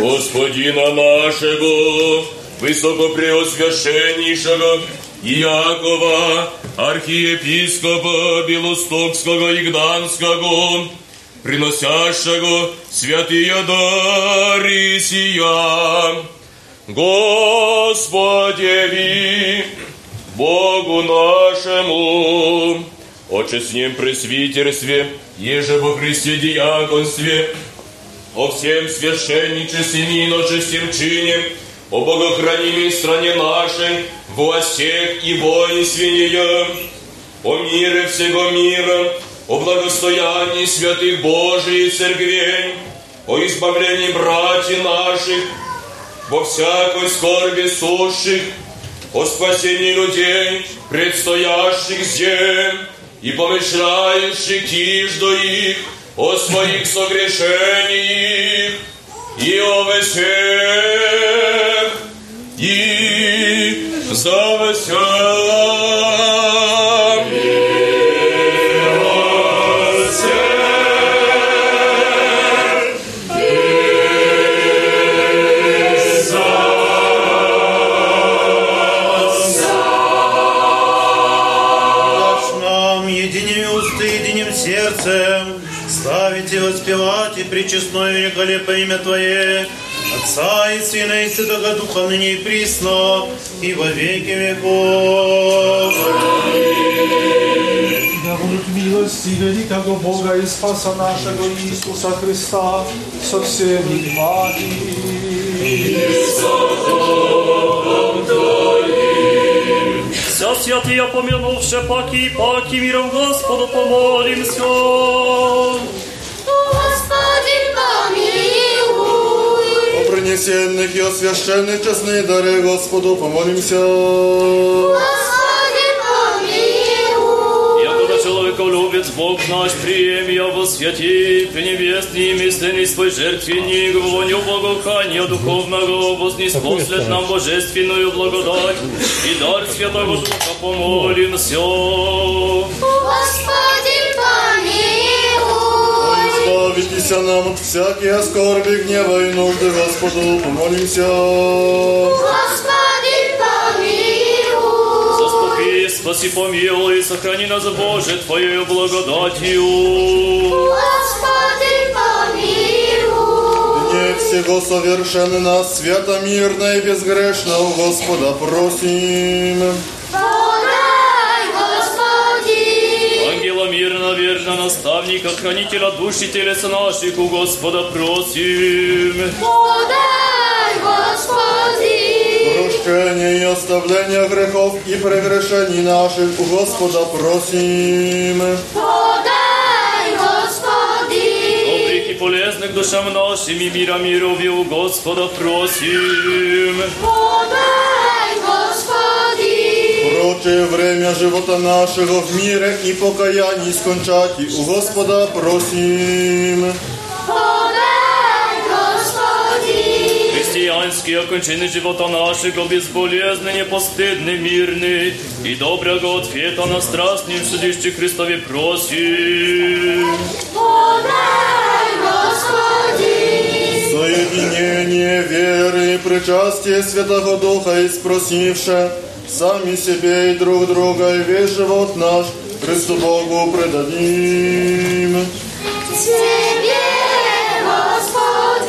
Господина нашего, высокопреосвященнейшего Иакова, архиепископа Белостокского и Гданского, приносящего святые дары сия. Господи, Богу нашему, Отче с ним пресвитерстве, еже во Христе диаконстве, о всем священничестве и иночестем чине, о богохранимой стране нашей, властях и воинстве о мире всего мира, о благостоянии святых Божиих церквей, о избавлении братьев наших, во всякой скорби сущих, о спасении людей, предстоящих зем, и помышляющих тижду их, о своих согрешениях, и о всех, и за Дашь причестное великолепное имя Твое, Отца и Сына и Святого Духа, ныне и присно, и во веки веков. Да будут милости великого Бога и Спаса нашего Иисуса Христа со всеми вами. Вся святые помянувши паки и паки миром Господу помолимся. О принесенных и освященных честные дары Господу помолимся. Господи, помилуй. Якуда человека любит Бог наш, прием его святи, пренебесный мисленный свой жертвенник, воню благоухания духовного, вознеспослед нам божественную благодать и дар Святого Духа помолимся. Помилуй. Избавитесь нам от всякие скорби, гнева и нужды Господу помолимся. Господи, помилуй. Заступи, спаси, помилуй, сохрани нас, Боже, Твоею благодатью. Господи, помилуй. Не всего совершенно нас, свято, мирно и безгрешно у Господа просим. Подай, мирно, верно, наставника, хранителя душ и телес наших у Господа просим. Подай, Господи. Прощение и оставление грехов и прегрешений наших у Господа просим. Подай, Господи. Добрых и полезных душам нашим и мира мирови у Господа просим. Подай, Господи. Прочее время живота нашего в мире и покаянии скончати у Господа просим. Подай, Господи. Христианские окончины живота нашего безболезны, непостыдны, мирны и доброго ответа на страстным судище Христове просим. Подай, Господи. Соединение веры и причастие Святого Духа и спросивше сами себе и друг друга и весь живот наш Христу Богу предадим. Тебе, Господи.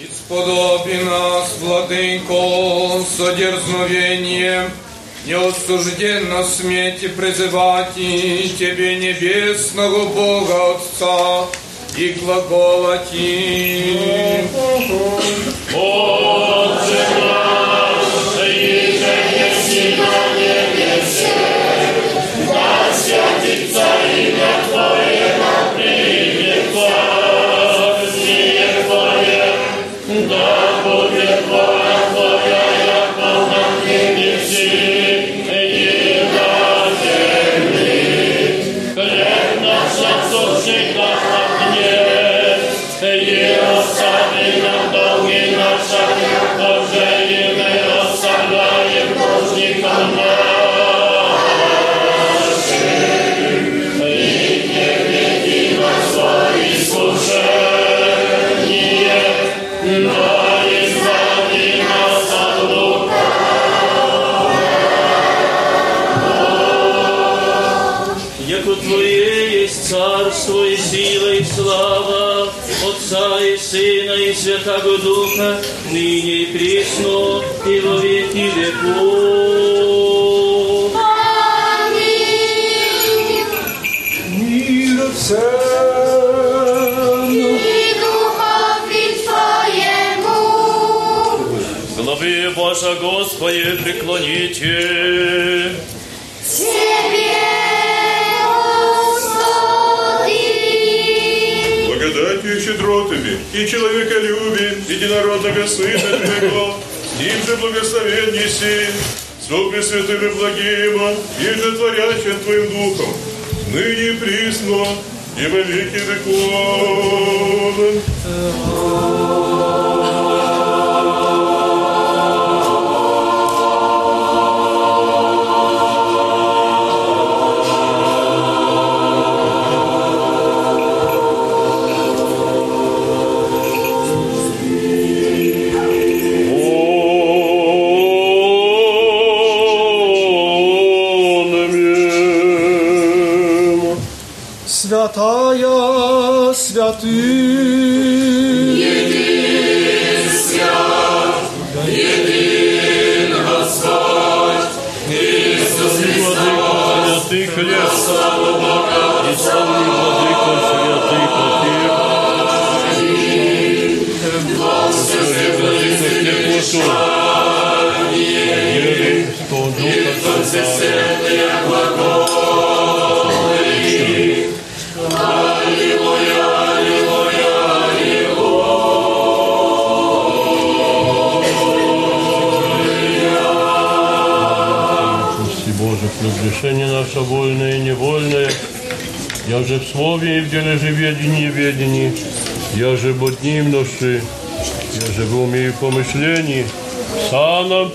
Исподоби нас, Владыко, содерзновением, неосужденно смейте призывать и Тебе, небесного Бога Отца, и глаголати. Отче Сына и Святаго Духа, ныне и присно и во веки веков. Мир всем. И духові Твоєму. Главе Божа Господи, преклоните. и щедротами и человеколюбием единородного Сына Твоего, с ним же благословен неси, со Пресвятым и благим, и же творящим Твоим Духом, ныне и присно, и во веки веков. Святых. Един свят, един Господь, Иисус Христос, Святый хлеб, славу Бога и славный владыка святый теплоту, веры, Боже, разрешение наше вольное и невольное, я же в слове и в деле же ведении и ведении, я же бодни множи, я же в уме и помышлении, сам нам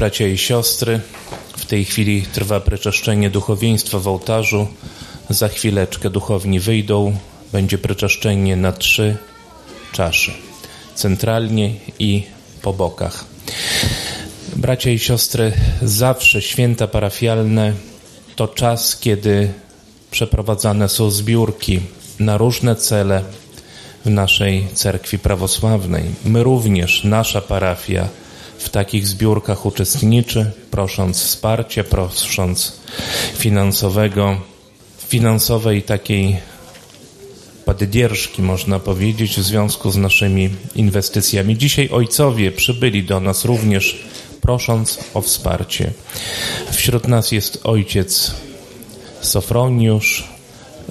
Bracia i siostry, w tej chwili trwa preczeszczenie duchowieństwa w ołtarzu. Za chwileczkę duchowni wyjdą. Będzie preczeszczenie na trzy czasze. Centralnie i po bokach. Bracia i siostry, zawsze święta parafialne to czas, kiedy przeprowadzane są zbiórki na różne cele w naszej cerkwi prawosławnej. My również, nasza parafia, w takich zbiórkach uczestniczy, prosząc wsparcia, prosząc finansowego, finansowej takiej poddzierżki, można powiedzieć, w związku z naszymi inwestycjami. Dzisiaj ojcowie przybyli do nas również prosząc o wsparcie. Wśród nas jest ojciec Sofroniusz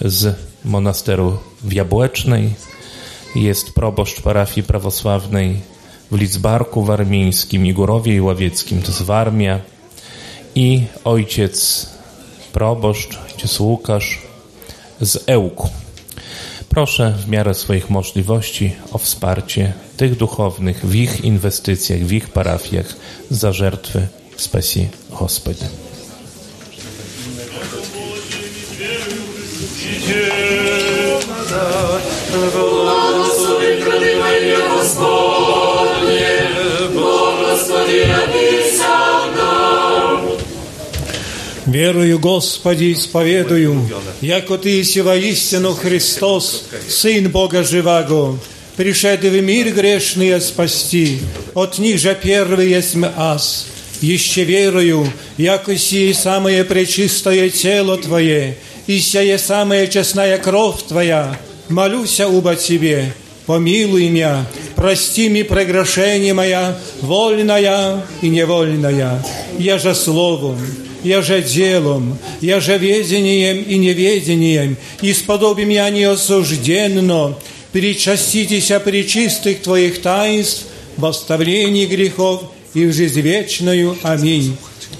z monasteru w Jabłecznej, jest proboszcz parafii prawosławnej w Lidzbarku Warmińskim, Igorowie i Ławieckim, to jest Warmia i ojciec proboszcz, ojciec Łukasz z Ełku. Proszę w miarę swoich możliwości o wsparcie tych duchownych w ich inwestycjach, w ich parafiach za żertwy w specji hospody. Верую, Господи, исповедую, яко Ты си воистину Христос, Сын Бога Живаго, пришедший в мир грешный спасти, от них же первый есть ас. Еще верую, яко сие самое пречистое тело Твое, и сия самая честная кровь Твоя, молюся оба Тебе, помилуй меня, прости мне прегрешение моя, вольная и невольная, я же словом, я же делом, я же ведением и неведением, исподобим я неосужденно, причаститеся причистых Твоих таинств, в оставлении грехов и в жизнь вечную. Аминь.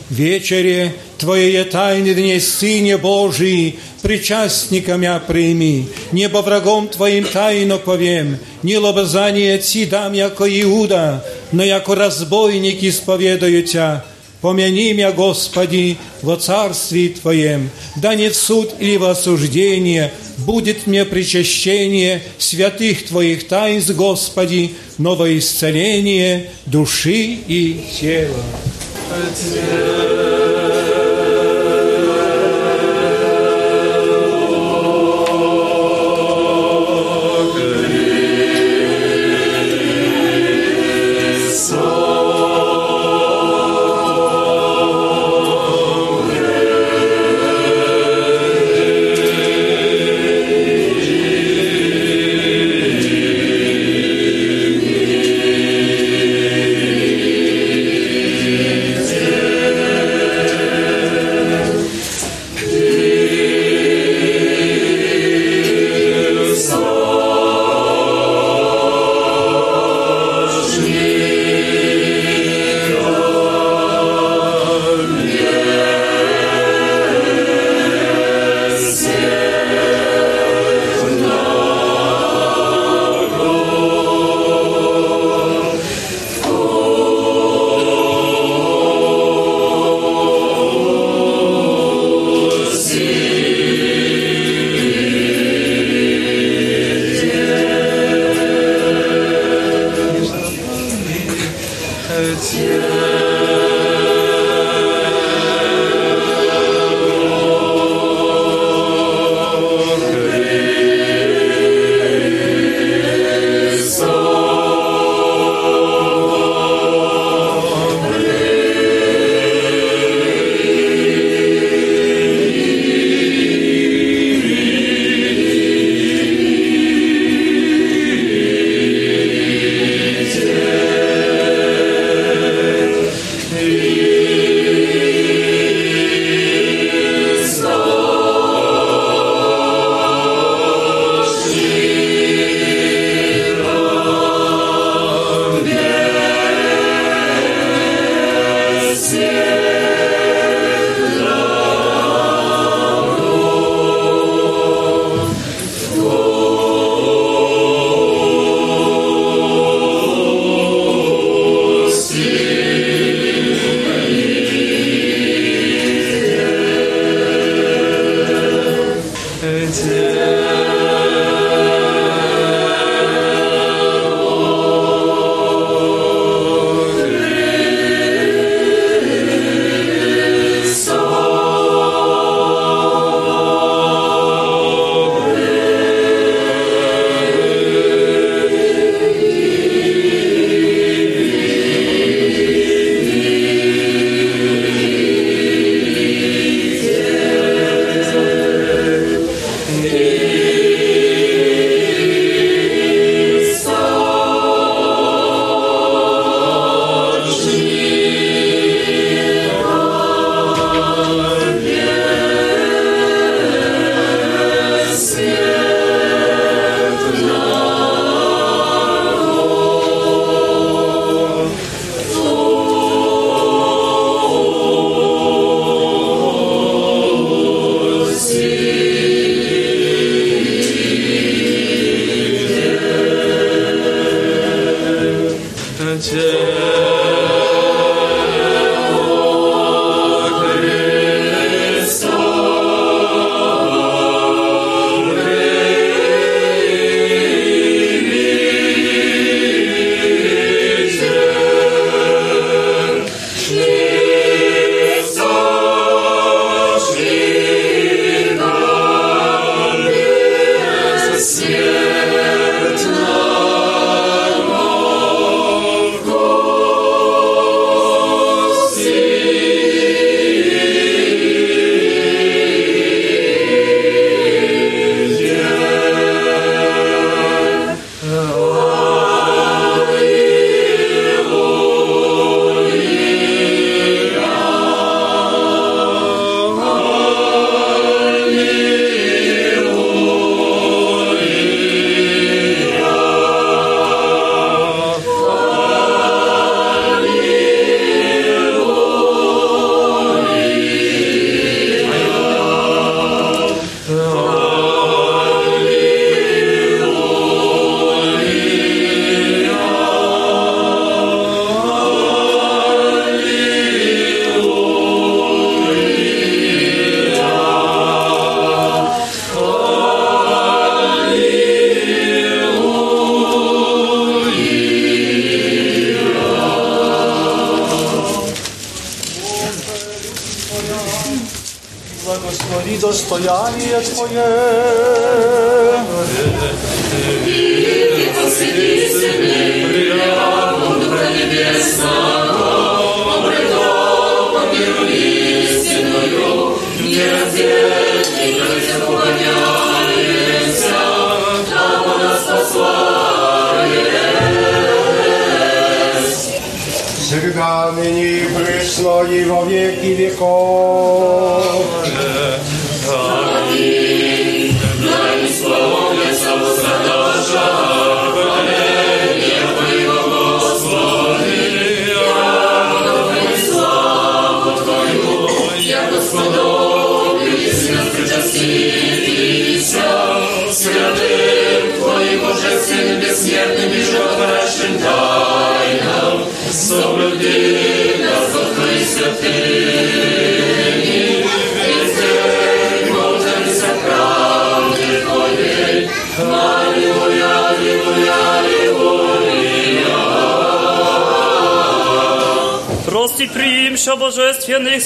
Вечере Твоей тайны дней Сыне Божий, причастником я прими, небо врагом Твоим тайно повем, не лобзание Ти дам, яко Иуда, но яко разбойник исповедаю Тя, Помяни меня, Господи, во царстве Твоем, да не в суд или в осуждение, будет мне причащение святых Твоих таинств, Господи, новое исцеление души и тела.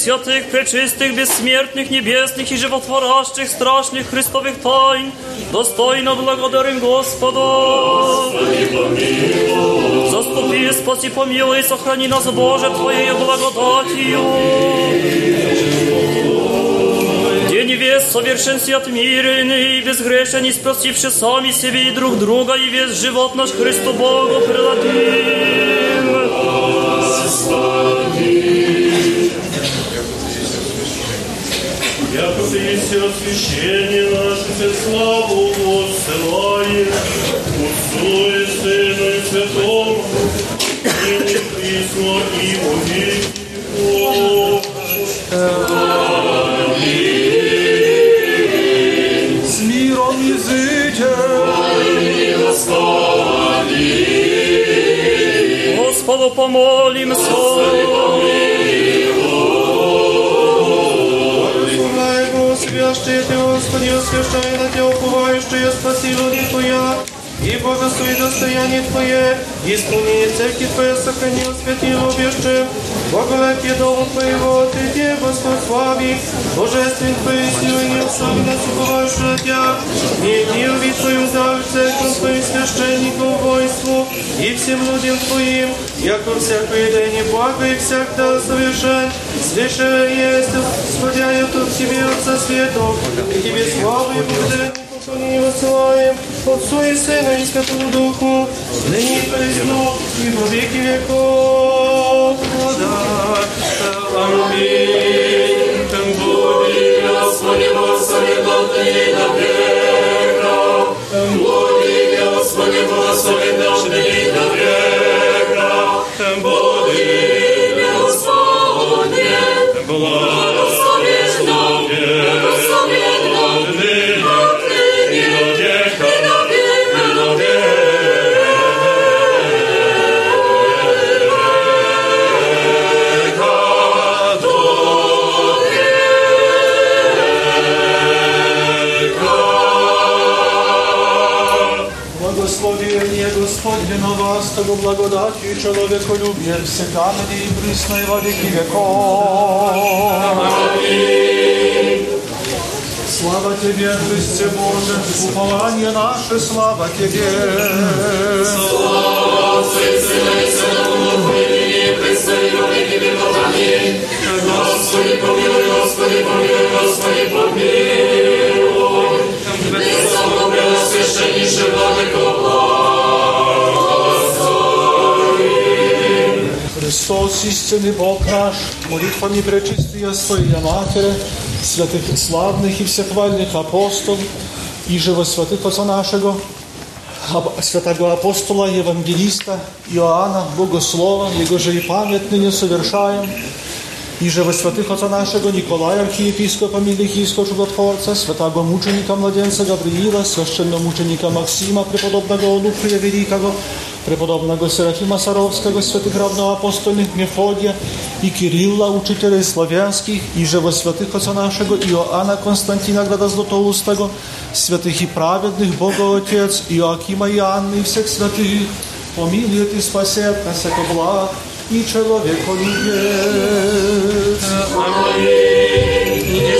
святых, пречистых, бессмертных, небесных и животворящих, страшных Христовых тайн, достойно благодарим Господа. Заступи, спаси, помилуй, сохрани нас, Боже, Твоею благодатью. День весь совершенстве отмиренный, безгрешен, и спросивши сами себе и друг друга, и весь живот наш Христу Богу предадим. Яко ты есть освящение наше, все славу воссылаем, Отцу и Сыну и Святому, ныне присно и во веки веков. С миром езыте. Господу помолимся. защити, Господи, освящай на Тя уповающая, спаси води Твоя, і Боже суй достояние Твое, исполни всякий Твое сохрани, святи объще, благовеки дому Твоего, Ты где Господь слави, Божествен Твои силы, не особенно суповающую і и милви Твою за церковь Твоих священников войску, и всем людям Як у всякої день и благо, і всяк да совершен, священ есть, Господя, тут Тебе, Отца Светов, и Тебе славу и благодарение поклонение высылаем Отцу и Сыну и Святому Духу, ныне и присно, и во веки веков. Аминь. Буди, Господи, Господи, Ты до века. Буди, Господи, Господи, Ты до века. Буди, Господи, благословенно, Божеского благодати и человеколюбия всегда на ней и присно и во веки веков. Слава Тебе, Христе Боже, упование наше, слава Тебе. Слава Сына и Святому Духу, и ныне и присно и во веки веков. Аминь. Господи, помилуй, Господи, помилуй, Господи, помилуй. Безумно преосвященнейший Владыко, благослови. Христос, истинный Бог наш, молитвами пречистия Своей Матери, святых славных и всехвальных апостолов, и живо святых Отца нашего, святого апостола, евангелиста Иоанна, Богослова, Его же и память ныне совершаем, и же во святых Отца нашего Николая, архиепископа Милихийского чудотворца, святого мученика младенца Гавриила, священномученика Максима, преподобного Онуфрия Великого, преподобного Серафима Саровского, святых равноапостольных Мефодия и Кирилла, учителей славянских, и же во святых Отца нашего Иоанна Константина Града Златоустого, святых и праведных Бога Отец, Иоакима и Анны и всех святых, помилует и спасет нас, всяко благ и человеколюбец. Аминь. Не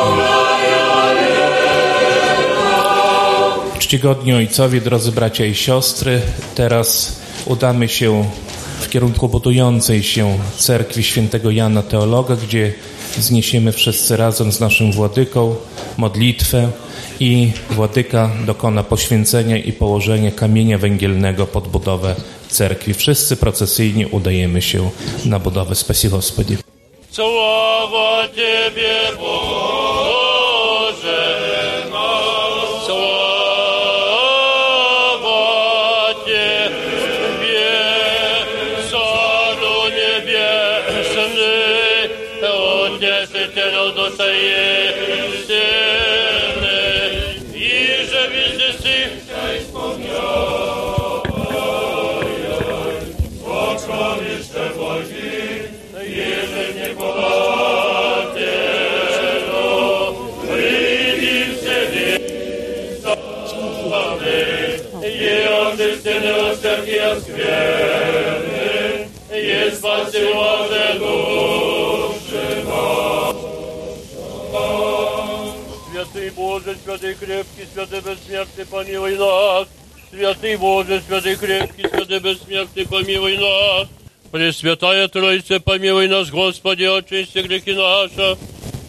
Czcigodni ojcowie, drodzy bracia i siostry, teraz udamy się w kierunku budującej się cerkwi świętego Jana Teologa, gdzie zniesiemy wszyscy razem z naszym władyką modlitwę i władyka dokona poświęcenia i położenia kamienia węgielnego pod budowę cerkwi. Wszyscy procesyjnie udajemy się na budowę Spasi Господи. Слава Тебе, Боже Утешителю души истины, и же везде си, Покровище благих, Еже не платено, приди все славы, и от истины всякие скверны, и спаси Боже, святый крепкий, святый бессмертный, помилуй нас. Святый Боже, святый крепкий, святый бессмертный, помилуй нас. Пресвятая Троица, помилуй нас, Господи, очисти грехи наши.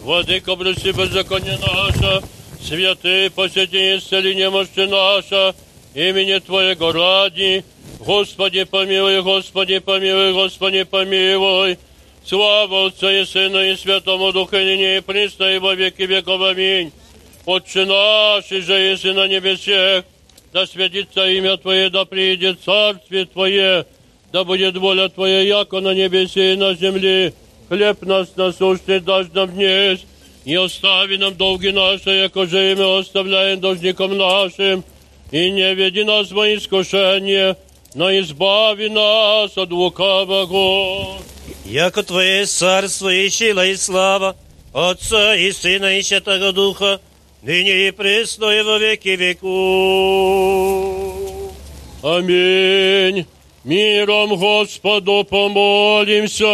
Владыка, прости беззаконие наше. Святый, посети исцели немощи наша. Имени Твоего ради. Господи, помилуй, Господи, помилуй, Господи, помилуй. Слава Отцу и Сыну и Святому Духу, и ныне и присно, и во веки веков. Аминь. Отче наш, и же еси на небесех, да святится имя Твое, да приидет царствие Твое, да будет воля Твоя, яко на небесе и на земле. Хлеб наш насущный дашь нам днес, и остави нам долги наши, яко же и оставляем должникам нашим, и не веди нас во искушение, но избави нас от лукавого. Яко Твое царство и сила и слава, Отца и Сына и Святого Духа, ныне и пресно и во веки веков. Аминь. Миром Господу помолимся.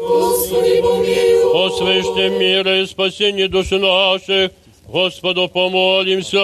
Господи, помилуй. О свыше мира и спасении души наших, Господу помолимся.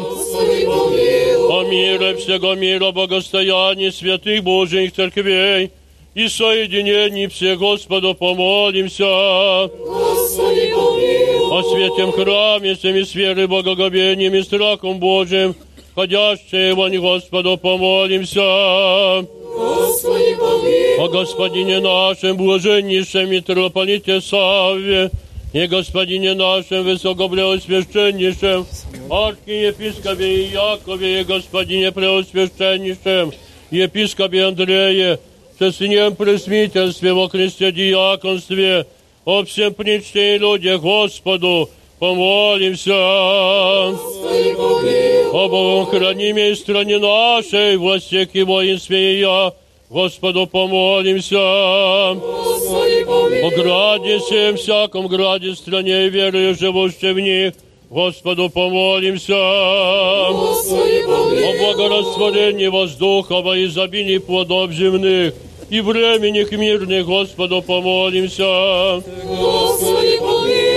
Господи, помилуй. О мире всего мира, богостоянии святых Божьих церквей и соединении всех Господу помолимся. Господи, помилуй. О святем храме, всеми с верой, благоговением и страхом Божьим, ходящие вон Господу помолимся. Господи, помилуй. о Господине нашем, блаженнейшем митрополите Савве, и Господине нашем, высокопреосвященнейшем, архиепископе Якове и Господине преосвященнейшем, епископе Андрее, со с ним пресвительстве во Христе диаконстве, о всем причте и людях Господу, помолимся. О Богом храниме и стране нашей, во всех и воинстве я, Господу помолимся. О граде всем, всяком граде, стране и верою живущей в них, Господу помолимся. О благорастворении воздуха во изобилии плодов земных и временных мирных, Господу помолимся. О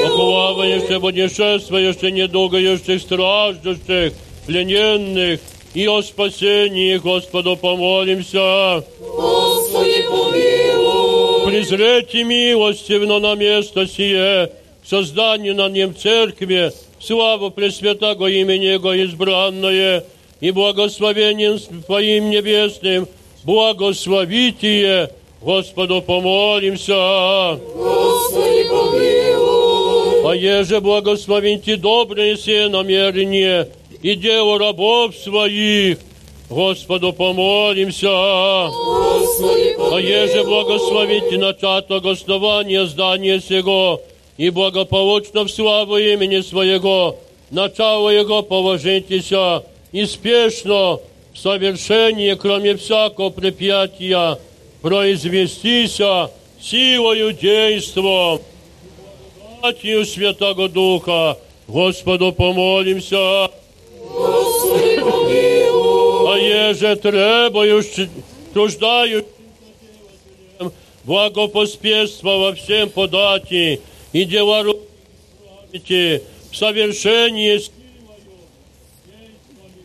плавающих, путешествующих, недолгающих, страждущих, плененных, и о спасении Господу помолимся. Господи, помилуй. Презрите милостивно на место сие, к созданию на нем церкви, славу Пресвятого имени Его избранное и благословением Твоим небесным, благословитие, Господу помолимся. Господи, помилуй. А еже благословите добрые все намерения и дело рабов своих, Господу помолимся. Господи, А еже благословите начаток основания здания сего и благополучно в славу имени Своего, начало Его положитеся и спешно в совершении, кроме всякого препятия, произвестися силою действом, Братью Святого Духа, Господу помолимся. Господи, помилуй. А еже требующий, труждающий благопоспешства во всем подати и дела руки в совершении с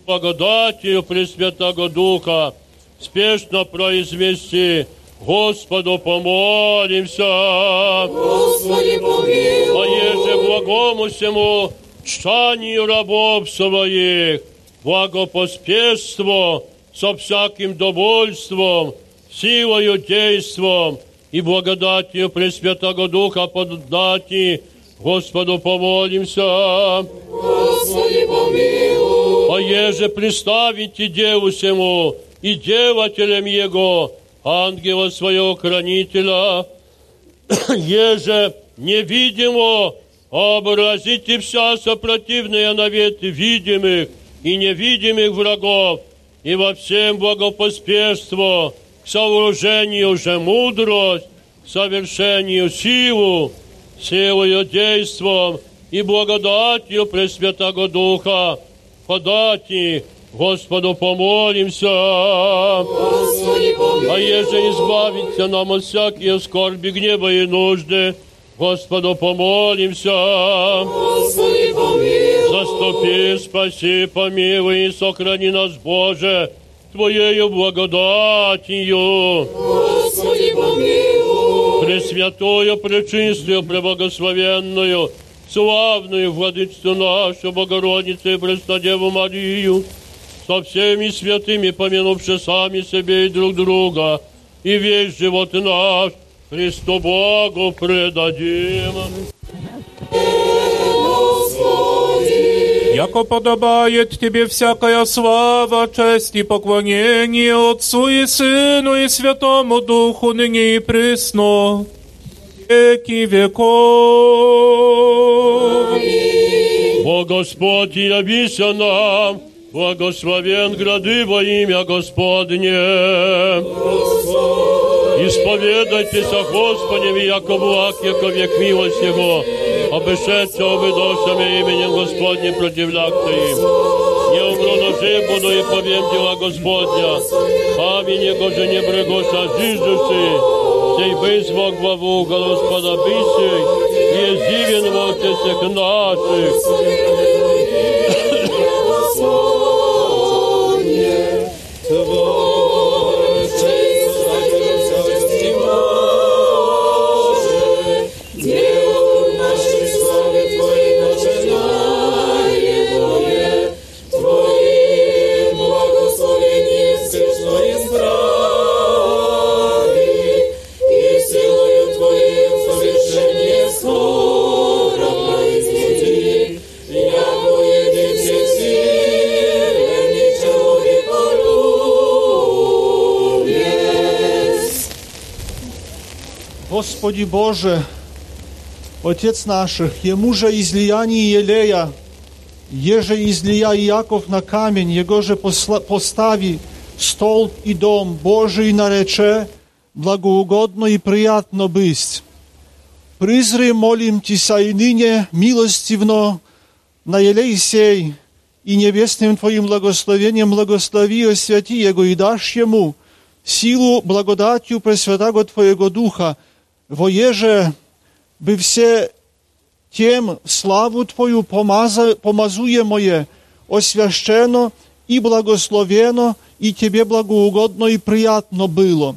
благодатью Пресвятого Духа спешно произвести. Господу помолимся. Господи, помилуй. А еже благому всему чтанию рабов своих, благопоспешство со всяким довольством, силою действом и благодатью Пресвятого Духа поддати, Господу помолимся. Господи, помилуй. А еже представите Деву всему и делателем Его, ангела своего хранителя, еже невидимо образите вся сопротивная навет видимых и невидимых врагов, и во всем благопоспешство к сооружению же мудрость, к совершению силу, силою действом и благодатью Пресвятого Духа, подати Господу помолимся. Господи, помилуй. А еже избавиться нам от всякие скорби, гнева и нужды, Господу помолимся. Господи, помилуй. Заступи, спаси, помилуй и сохрани нас, Боже, Твоею благодатью. Господи, помилуй. Пресвятую, пречистую, преблагословенную, славную владычцу нашу, Богородицу и Преснодеву Марию, со всеми святыми, помянувши сами себе и друг друга, и весь живот наш Христу Богу предадим. Яко подобает Тебе всякая слава, честь и поклонение Отцу и Сыну и Святому Духу, ныне и присно, веки веков. О Господь, явися нам, благословен грады во имя Господне. исповедайтесь о Господе в Якову Акияков, як милость Его, обешеться видошами именем Господним противлякте им. Не умножи буду и повем дела Господня, память Его же не брегоша жизнусы, сей бызво главу Господа бисей, и езивен во всех наших. Twoje Господи Боже, Отец наших, Ему же излияние елея, еже излия Яков на камень, Его же постави стол и дом Божий нарече, благоугодно и приятно бысть. Призри, молим Ти, сай ныне, милостивно, на елей сей, и небесным Твоим благословением благослови освяти Его, и дашь Ему силу благодатью Пресвятаго Твоего Духа, воеже by все тем славу Твою помаза, помазуемое, освящено и благословено, и Тебе благоугодно и приятно было.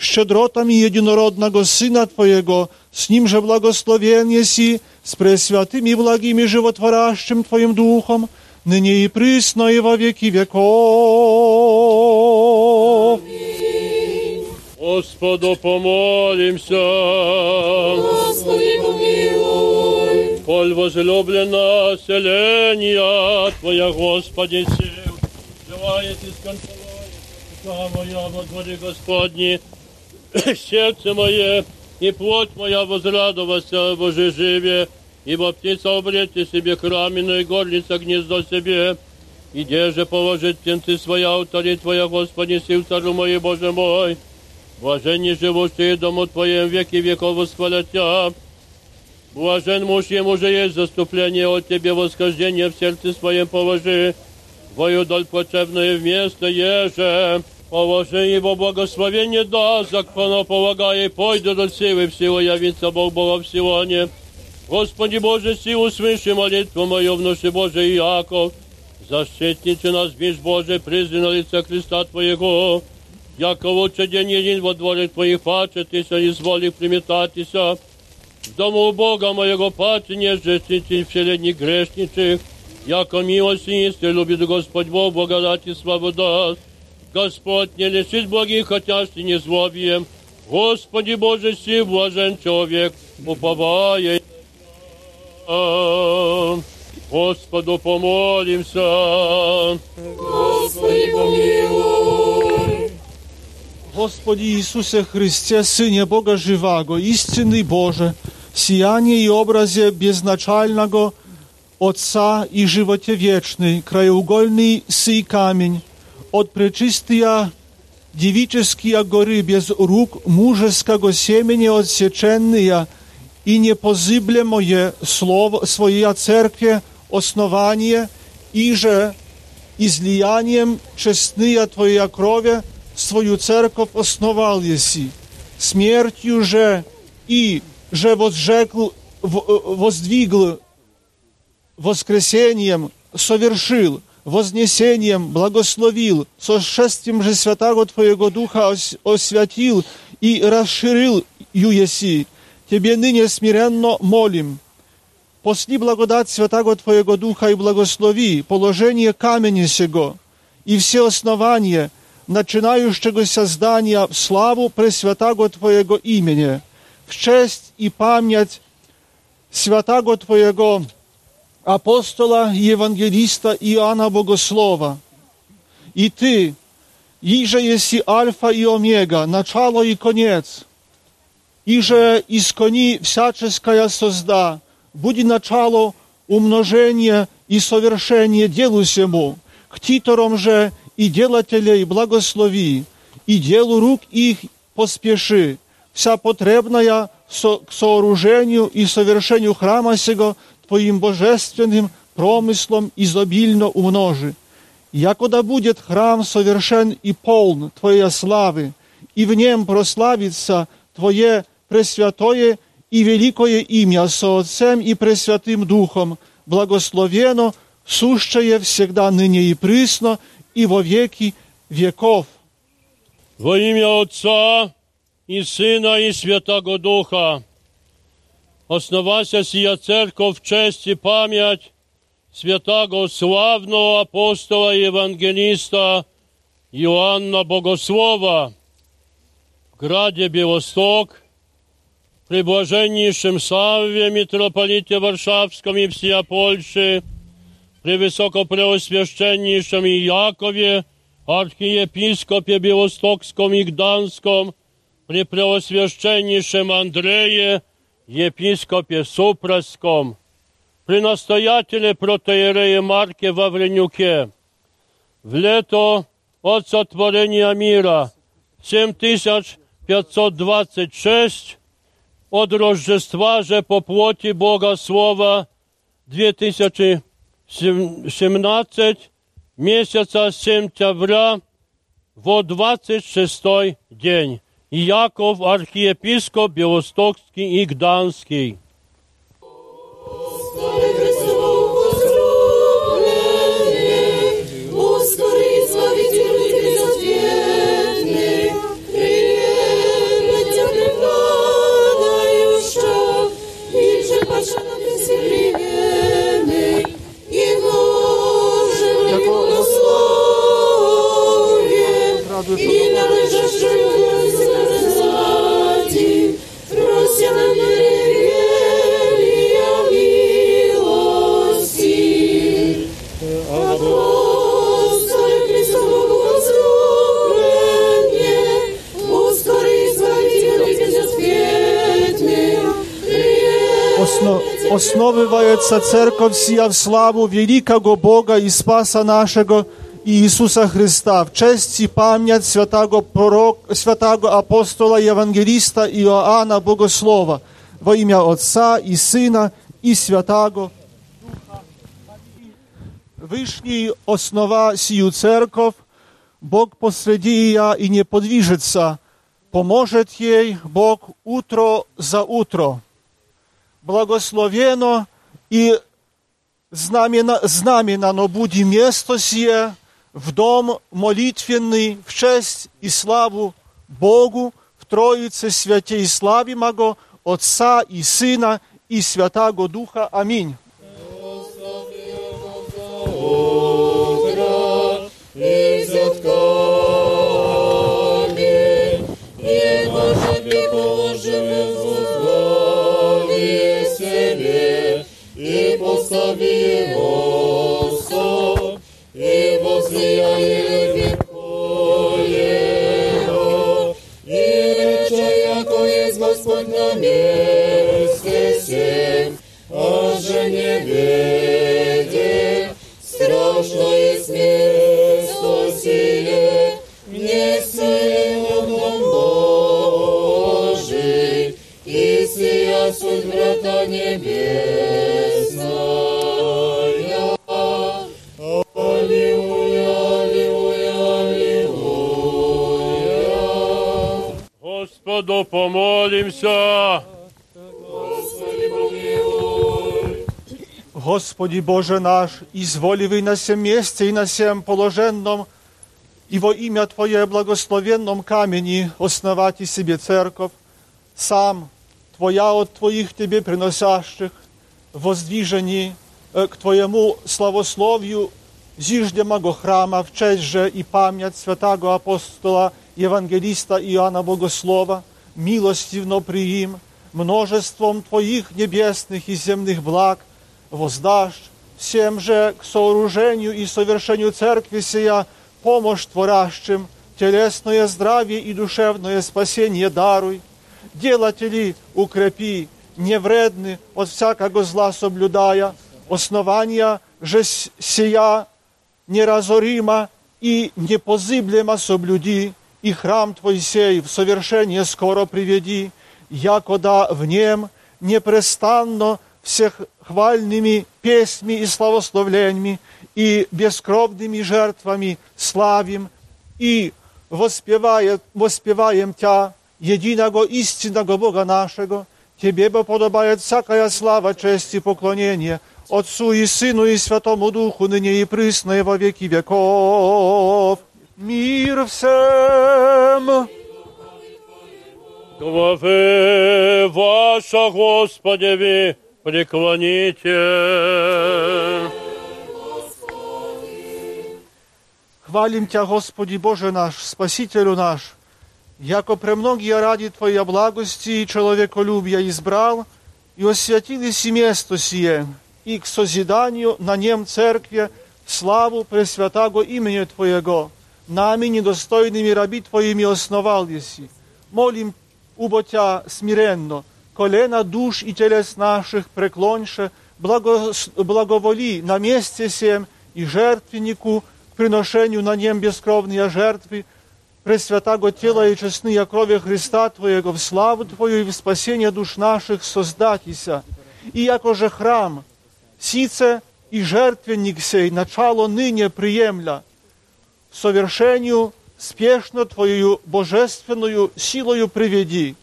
Щедротами единородного Сына Твоего, с Ним же благословен еси, с пресвятым и благим и животворящим Твоим Духом, ныне и присно и во веки веков. Господу помолимся. Господи, помилуй. Коль возлюблена селения Твоя, Господи, сил, желает искончалая душа моя во дворе Господни, сердце мое и плоть моя возрадовался Боже живе, ибо птица обрете себе храмину и горлица гнездо себе, и же положит птенцы своя алтари Твоя, Господи, сил царю мой, Боже мой, блаженни живущие дому Твоем веки веков восхвалят Тебя, Блажен муж ему же есть заступление от тебе, восхождение в сердце своем положи, твою доль плачевное вместо еже. Положи его благословение да, законно полагая, пойдет от силы всего, явится Бог Бога всего не. Господи Боже, силу свыше молитву мою внуши Боже Иаков, защитниче нас, бишь Боже, призван на лице Христа Твоего, яко лучше день един во дворе Твоих пачетися, изволи приметатися, в дому Бога моего паче не жестите вселенних грешничих, яко милость и исти любит Господь Бог, благодать и славу даст. Господь не лишит благих, хотя и не злобием. Господи Боже, си блажен человек, уповая. Господу помолимся. Господи, помилуй. Господи Иисусе Христе, Сыне Бога Живаго, истинный Боже, сияние и образе безначального Отца и животе вечный, краеугольный сый камень, от пречистия девические горы без рук мужеского семени отсеченные и непозыблемое слово своя церкви основание, и же излиянием честные Твоя крови свою церковь основал еси. Смертью же и же возжекл, воздвигл, воскресением совершил, вознесением благословил, сошествием же Святаго Твоего Духа ос- освятил и расширил ю еси. Тебе ныне смиренно молим. Посли благодать Святаго Твоего Духа и благослови положение камени сего и все основания, начинающегося здания в славу Пресвятаго Твоего имени, в честь и память Святаго Твоего апостола и евангелиста Иоанна Богослова. И Ты, иже еси Альфа и Омега, начало и конец, иже искони всяческая созда, буди начало умножения и совершения делу сему, к титорам же и делателей благослови, и делу рук их поспеши, вся потребная к сооружению и совершению храма сего Твоим божественным промыслом изобильно умножи. Якода будет храм совершен и полн Твоей славы, и в нем прославится Твое пресвятое и великое имя со Отцем и Пресвятым Духом, благословено, сущее всегда ныне и присно, и во веки веков. Во имя Отца и Сына и Святого Духа, основася сия церковь в честь и память святого славного апостола и евангелиста Иоанна Богослова в граде Белосток, при блаженнейшем Савве, митрополите Варшавском и всея Польши, при высокопреосвященнейшем Якове, архиепископе Белостокском и Гданском, при Преосвященнейшем Андрее, епископе Супрасском, при настоятеле протоиерее Марке Вавренюке, в лето от сотворения мира 7526 od Rożdżestwa, że po płoci Boga Słowa 2017 miesiąca sentября w 26 dzień. Безответный, приемлет препадающа, и же паша Осно, основывается церковь сия в славу великого Бога и Спаса нашего Иисуса Христа, в честь и память святого, пророк, святого апостола Евангелиста Иоанна Богослова, во имя Отца и Сына и Святаго Вышний основа сию церковь, Бог посреди ее и не подвижется, поможет ей Бог утро за утро благословено и знамена, знаменано буде место сие в дом молитвенный в честь и славу Богу в Троице святе и славимого Отца и Сына и Святаго Духа. Аминь. и Slavie Oso, Evo aí. Господи Боже наш, изволивый на всем месте и на всем положенном, и во имя Твое благословенном камени основать и себе церковь, сам Твоя от Твоих Тебе приносящих, воздвижени э, к Твоему славословию зиждемого храма в честь же и память святаго апостола Евангелиста Иоанна Богослова, милостивно приим, множеством Твоих небесных и земных благ воздашь всем же к сооружению и совершению церкви сия помощь творящим, телесное здравие и душевное спасение даруй, делатели укрепи, невредны от всякого зла соблюдая, основания же сия неразорима и непозыблема соблюди, и храм Твой сей в совершение скоро приведи, якода в нем непрестанно всех хвальными песнями и славословлениями и бескровными жертвами славим и воспевает, воспеваем Тя, единого истинного Бога нашего, Тебе бы подобает всякая слава, честь и поклонение, Отцу и Сыну и Святому Духу, ныне и присно и во веки веков. Мир всем! Главы ваша, Господи, вы преклоните. Хвалим Тя, Господи Боже наш, Спасителю наш, яко премногие ради Твоя благости и человеколюбия избрал, и освятили си место сие, и к созиданию на нем церкви славу Пресвятаго имени Твоего, нами недостойными раби Твоими основал еси. Молим уботя смиренно, колена душ и телес наших преклоньше, благос- благоволи на месте сем и жертвеннику, приношению на нем бескровные жертвы, Пресвятаго тела и честные крови Христа Твоего, в славу Твою и в спасение душ наших создатися. И яко же храм, сице и жертвенник сей, начало ныне приемля, совершению спешно Твою божественную силою приведи,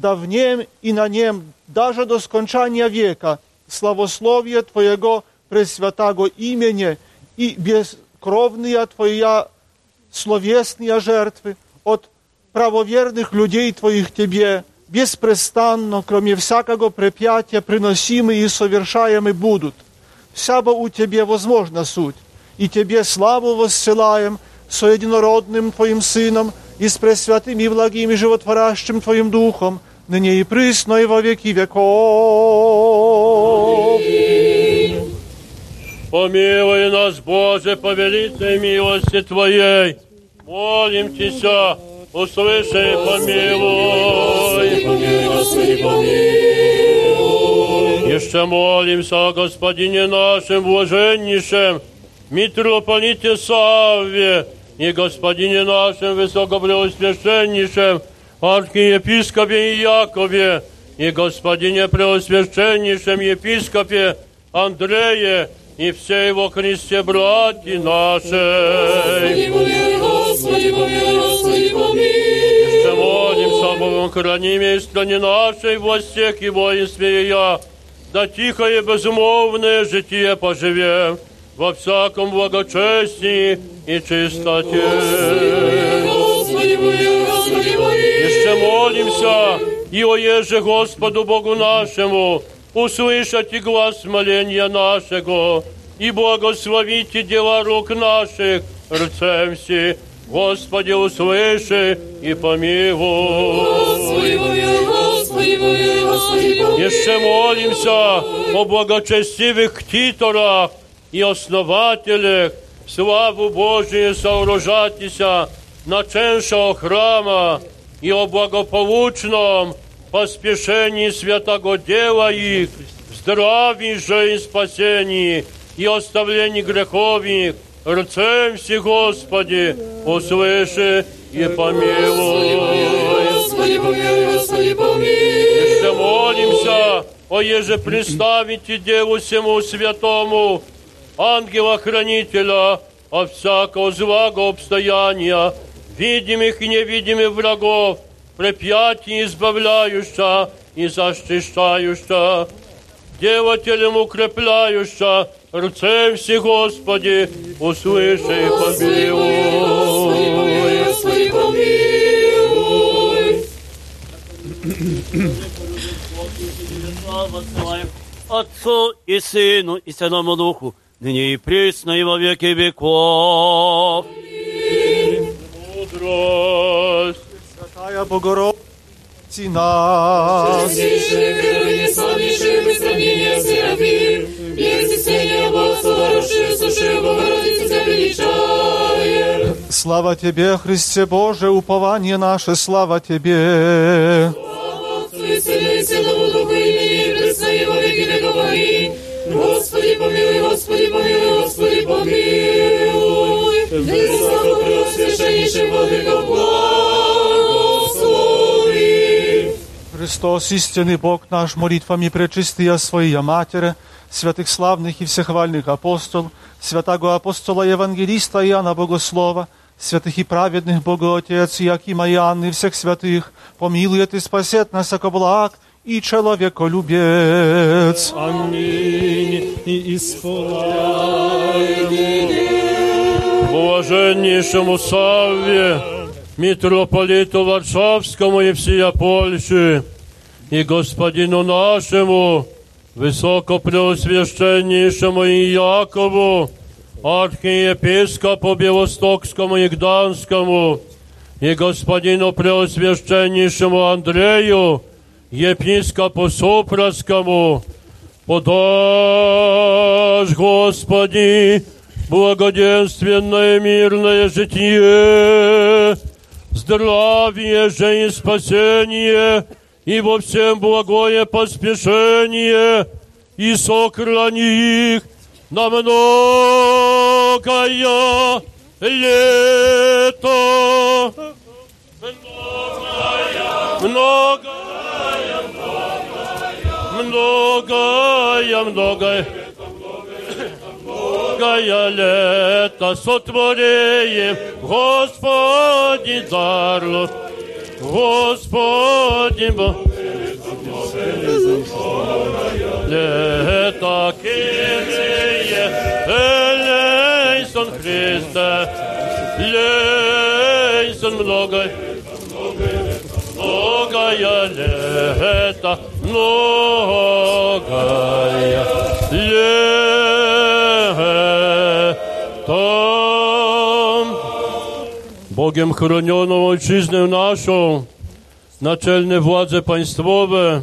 да в нем и на нем, даже до скончания века, славословие Твоего пресвятаго имени и бескровные Твоя словесные жертвы от правоверных людей Твоих Тебе беспрестанно, кроме всякого препятия, приносимы и совершаемы будут. Всябо у Тебе возможна суть, и Тебе славу воссылаем со единородным Твоим Сыном и с пресвятым и благим и животворящим Твоим Духом, ныне и присно и во веки веков. Помилуй нас, Боже, по великой милости Твоей. Молим Тебя, услыши и помилуй. Еще молимся о Господине нашем блаженнейшем, митрополите Савве и Господине нашем высокопреосвященнейшем, архиепископе Якове и Господине преосвященнейшем епископе Андрее и все его Христе братья нашей. Господи, помилуй, Господи, помилуй. Еще молимся Богом, храни меня и стране нашей во всех и воинстве я, да тихое безмолвное житие поживем во всяком благочестии и чистоте. Господи, помилуй, Господи, помилуй. Еще молимся и о еже Господу Богу нашему, услышать и глаз моления нашего, и благословите дела рук наших, рцем си, Господи, услыши и помилуй. Господи, помилуй, Господи, помилуй, Господи, помилуй. Еще молимся о благочестивых ктиторах и основателях, славу Божию сооружатися, наченшего храма и о благополучном поспешении святого дела их, здравии же и спасении, и оставлении грехов их, рцем си, Господи, услыши и помилуй. Господи, помилуй, Господи, помилуй. Еще молимся, о еже представите Деву всему святому, ангела-хранителя, от всякого злого обстояния, видимых и невидимых врагов, препятий избавляющая и защищающая, делателем укрепляющая, рцем все Господи, услыши и помилуй. Господи, помилуй. Отцу и Сыну и Святому Духу, ныне и присно и во веки веков. Мудрость. Святая Богородица нас. Слава Тебе, Христе Боже, упование наше, слава Тебе. Отцу и Сыну и Святому Духу, и ныне и присно и во веки веков. Аминь. Господи, помилуй, Господи, помилуй, Господи, помилуй. Высоко благослови. Христос, истинный Бог наш, молитвами пречистия Своя Матеря, святых славных и всехвальных апостол, святого апостола Евангелиста Иоанна Богослова, святых и праведных Бога Отец Якима и Анны, всех святых, помилует и спасет нас, яко благ и человеколюбец. Аминь. И исполняй. Блаженнейшему Савве, митрополиту Варшавскому и всея Польши, и господину нашему, высокопреосвященнейшему Иакову, архиепископу Белостокскому и Гданскому, и господину преосвященнейшему Андрею, епископу Супраскому, подашь, Господи, благоденственное мирное житие здравие же и спасение, и во всем благое поспешение, и сохрани их на многое лето. Многое, многое, многое, многое лето сотвореем, Господи дару, Господи Бог. Лето киреє, Елейсон Христе, Лейсон многое, многое лето, многое лето. Tam Bogiem chronioną ojczyznę naszą, naczelne władze państwowe,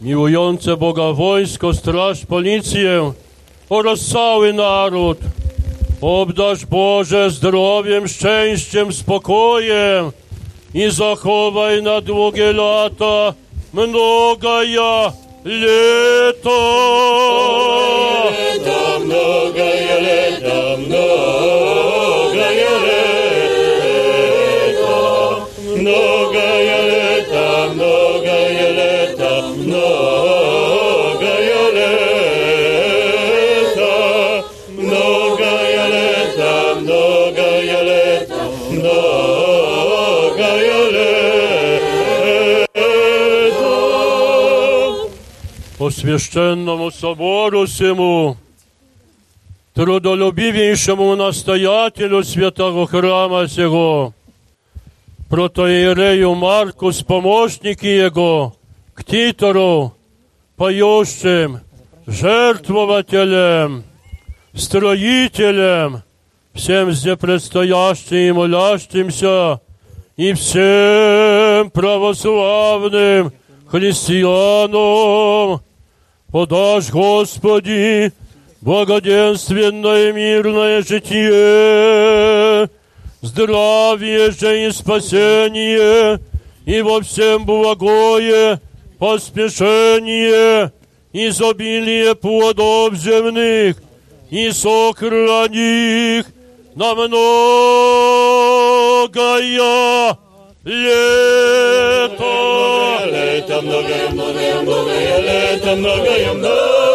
miłujące Boga wojsko, straż, policję oraz cały naród. Obdarz Boże zdrowiem, szczęściem, spokojem i zachowaj na długie lata mnogaja leta. священному собору сему, Трудолюбивейшему настоятелю святого храма сего, протоиерею Марку с помощники его, к титору, поющим, жертвователем, строителем, всем здесь предстоящим молящимся, и всем православным христианам, подашь, Господи, благоденственное мирное житие, здравие же и спасение, и во всем благое поспешение, изобилие плодов земных, и сохрани их на многое лето. лето, многое, многое, многое лето, многое, многое,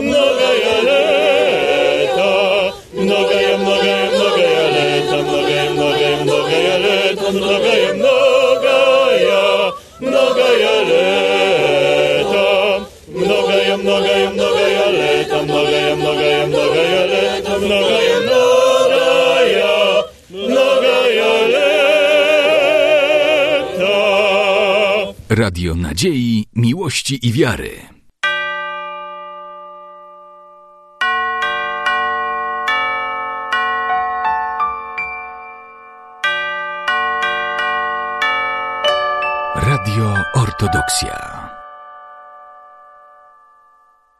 Mnogaja leta, mnogaja, mnogaja, mnogaja leta, mnogaja, mnogaja, mnogaja leta, mnogaja, mnogaja, mnogaja leta, mnogaja, mnogaja, mnogaja leta, mnogaja, mnogaja, mnogaja leta, mnogaja, mnogaja, mnogaja leta. Radio Nadziei, Miłości i Wiary. Radio Ortodoksja.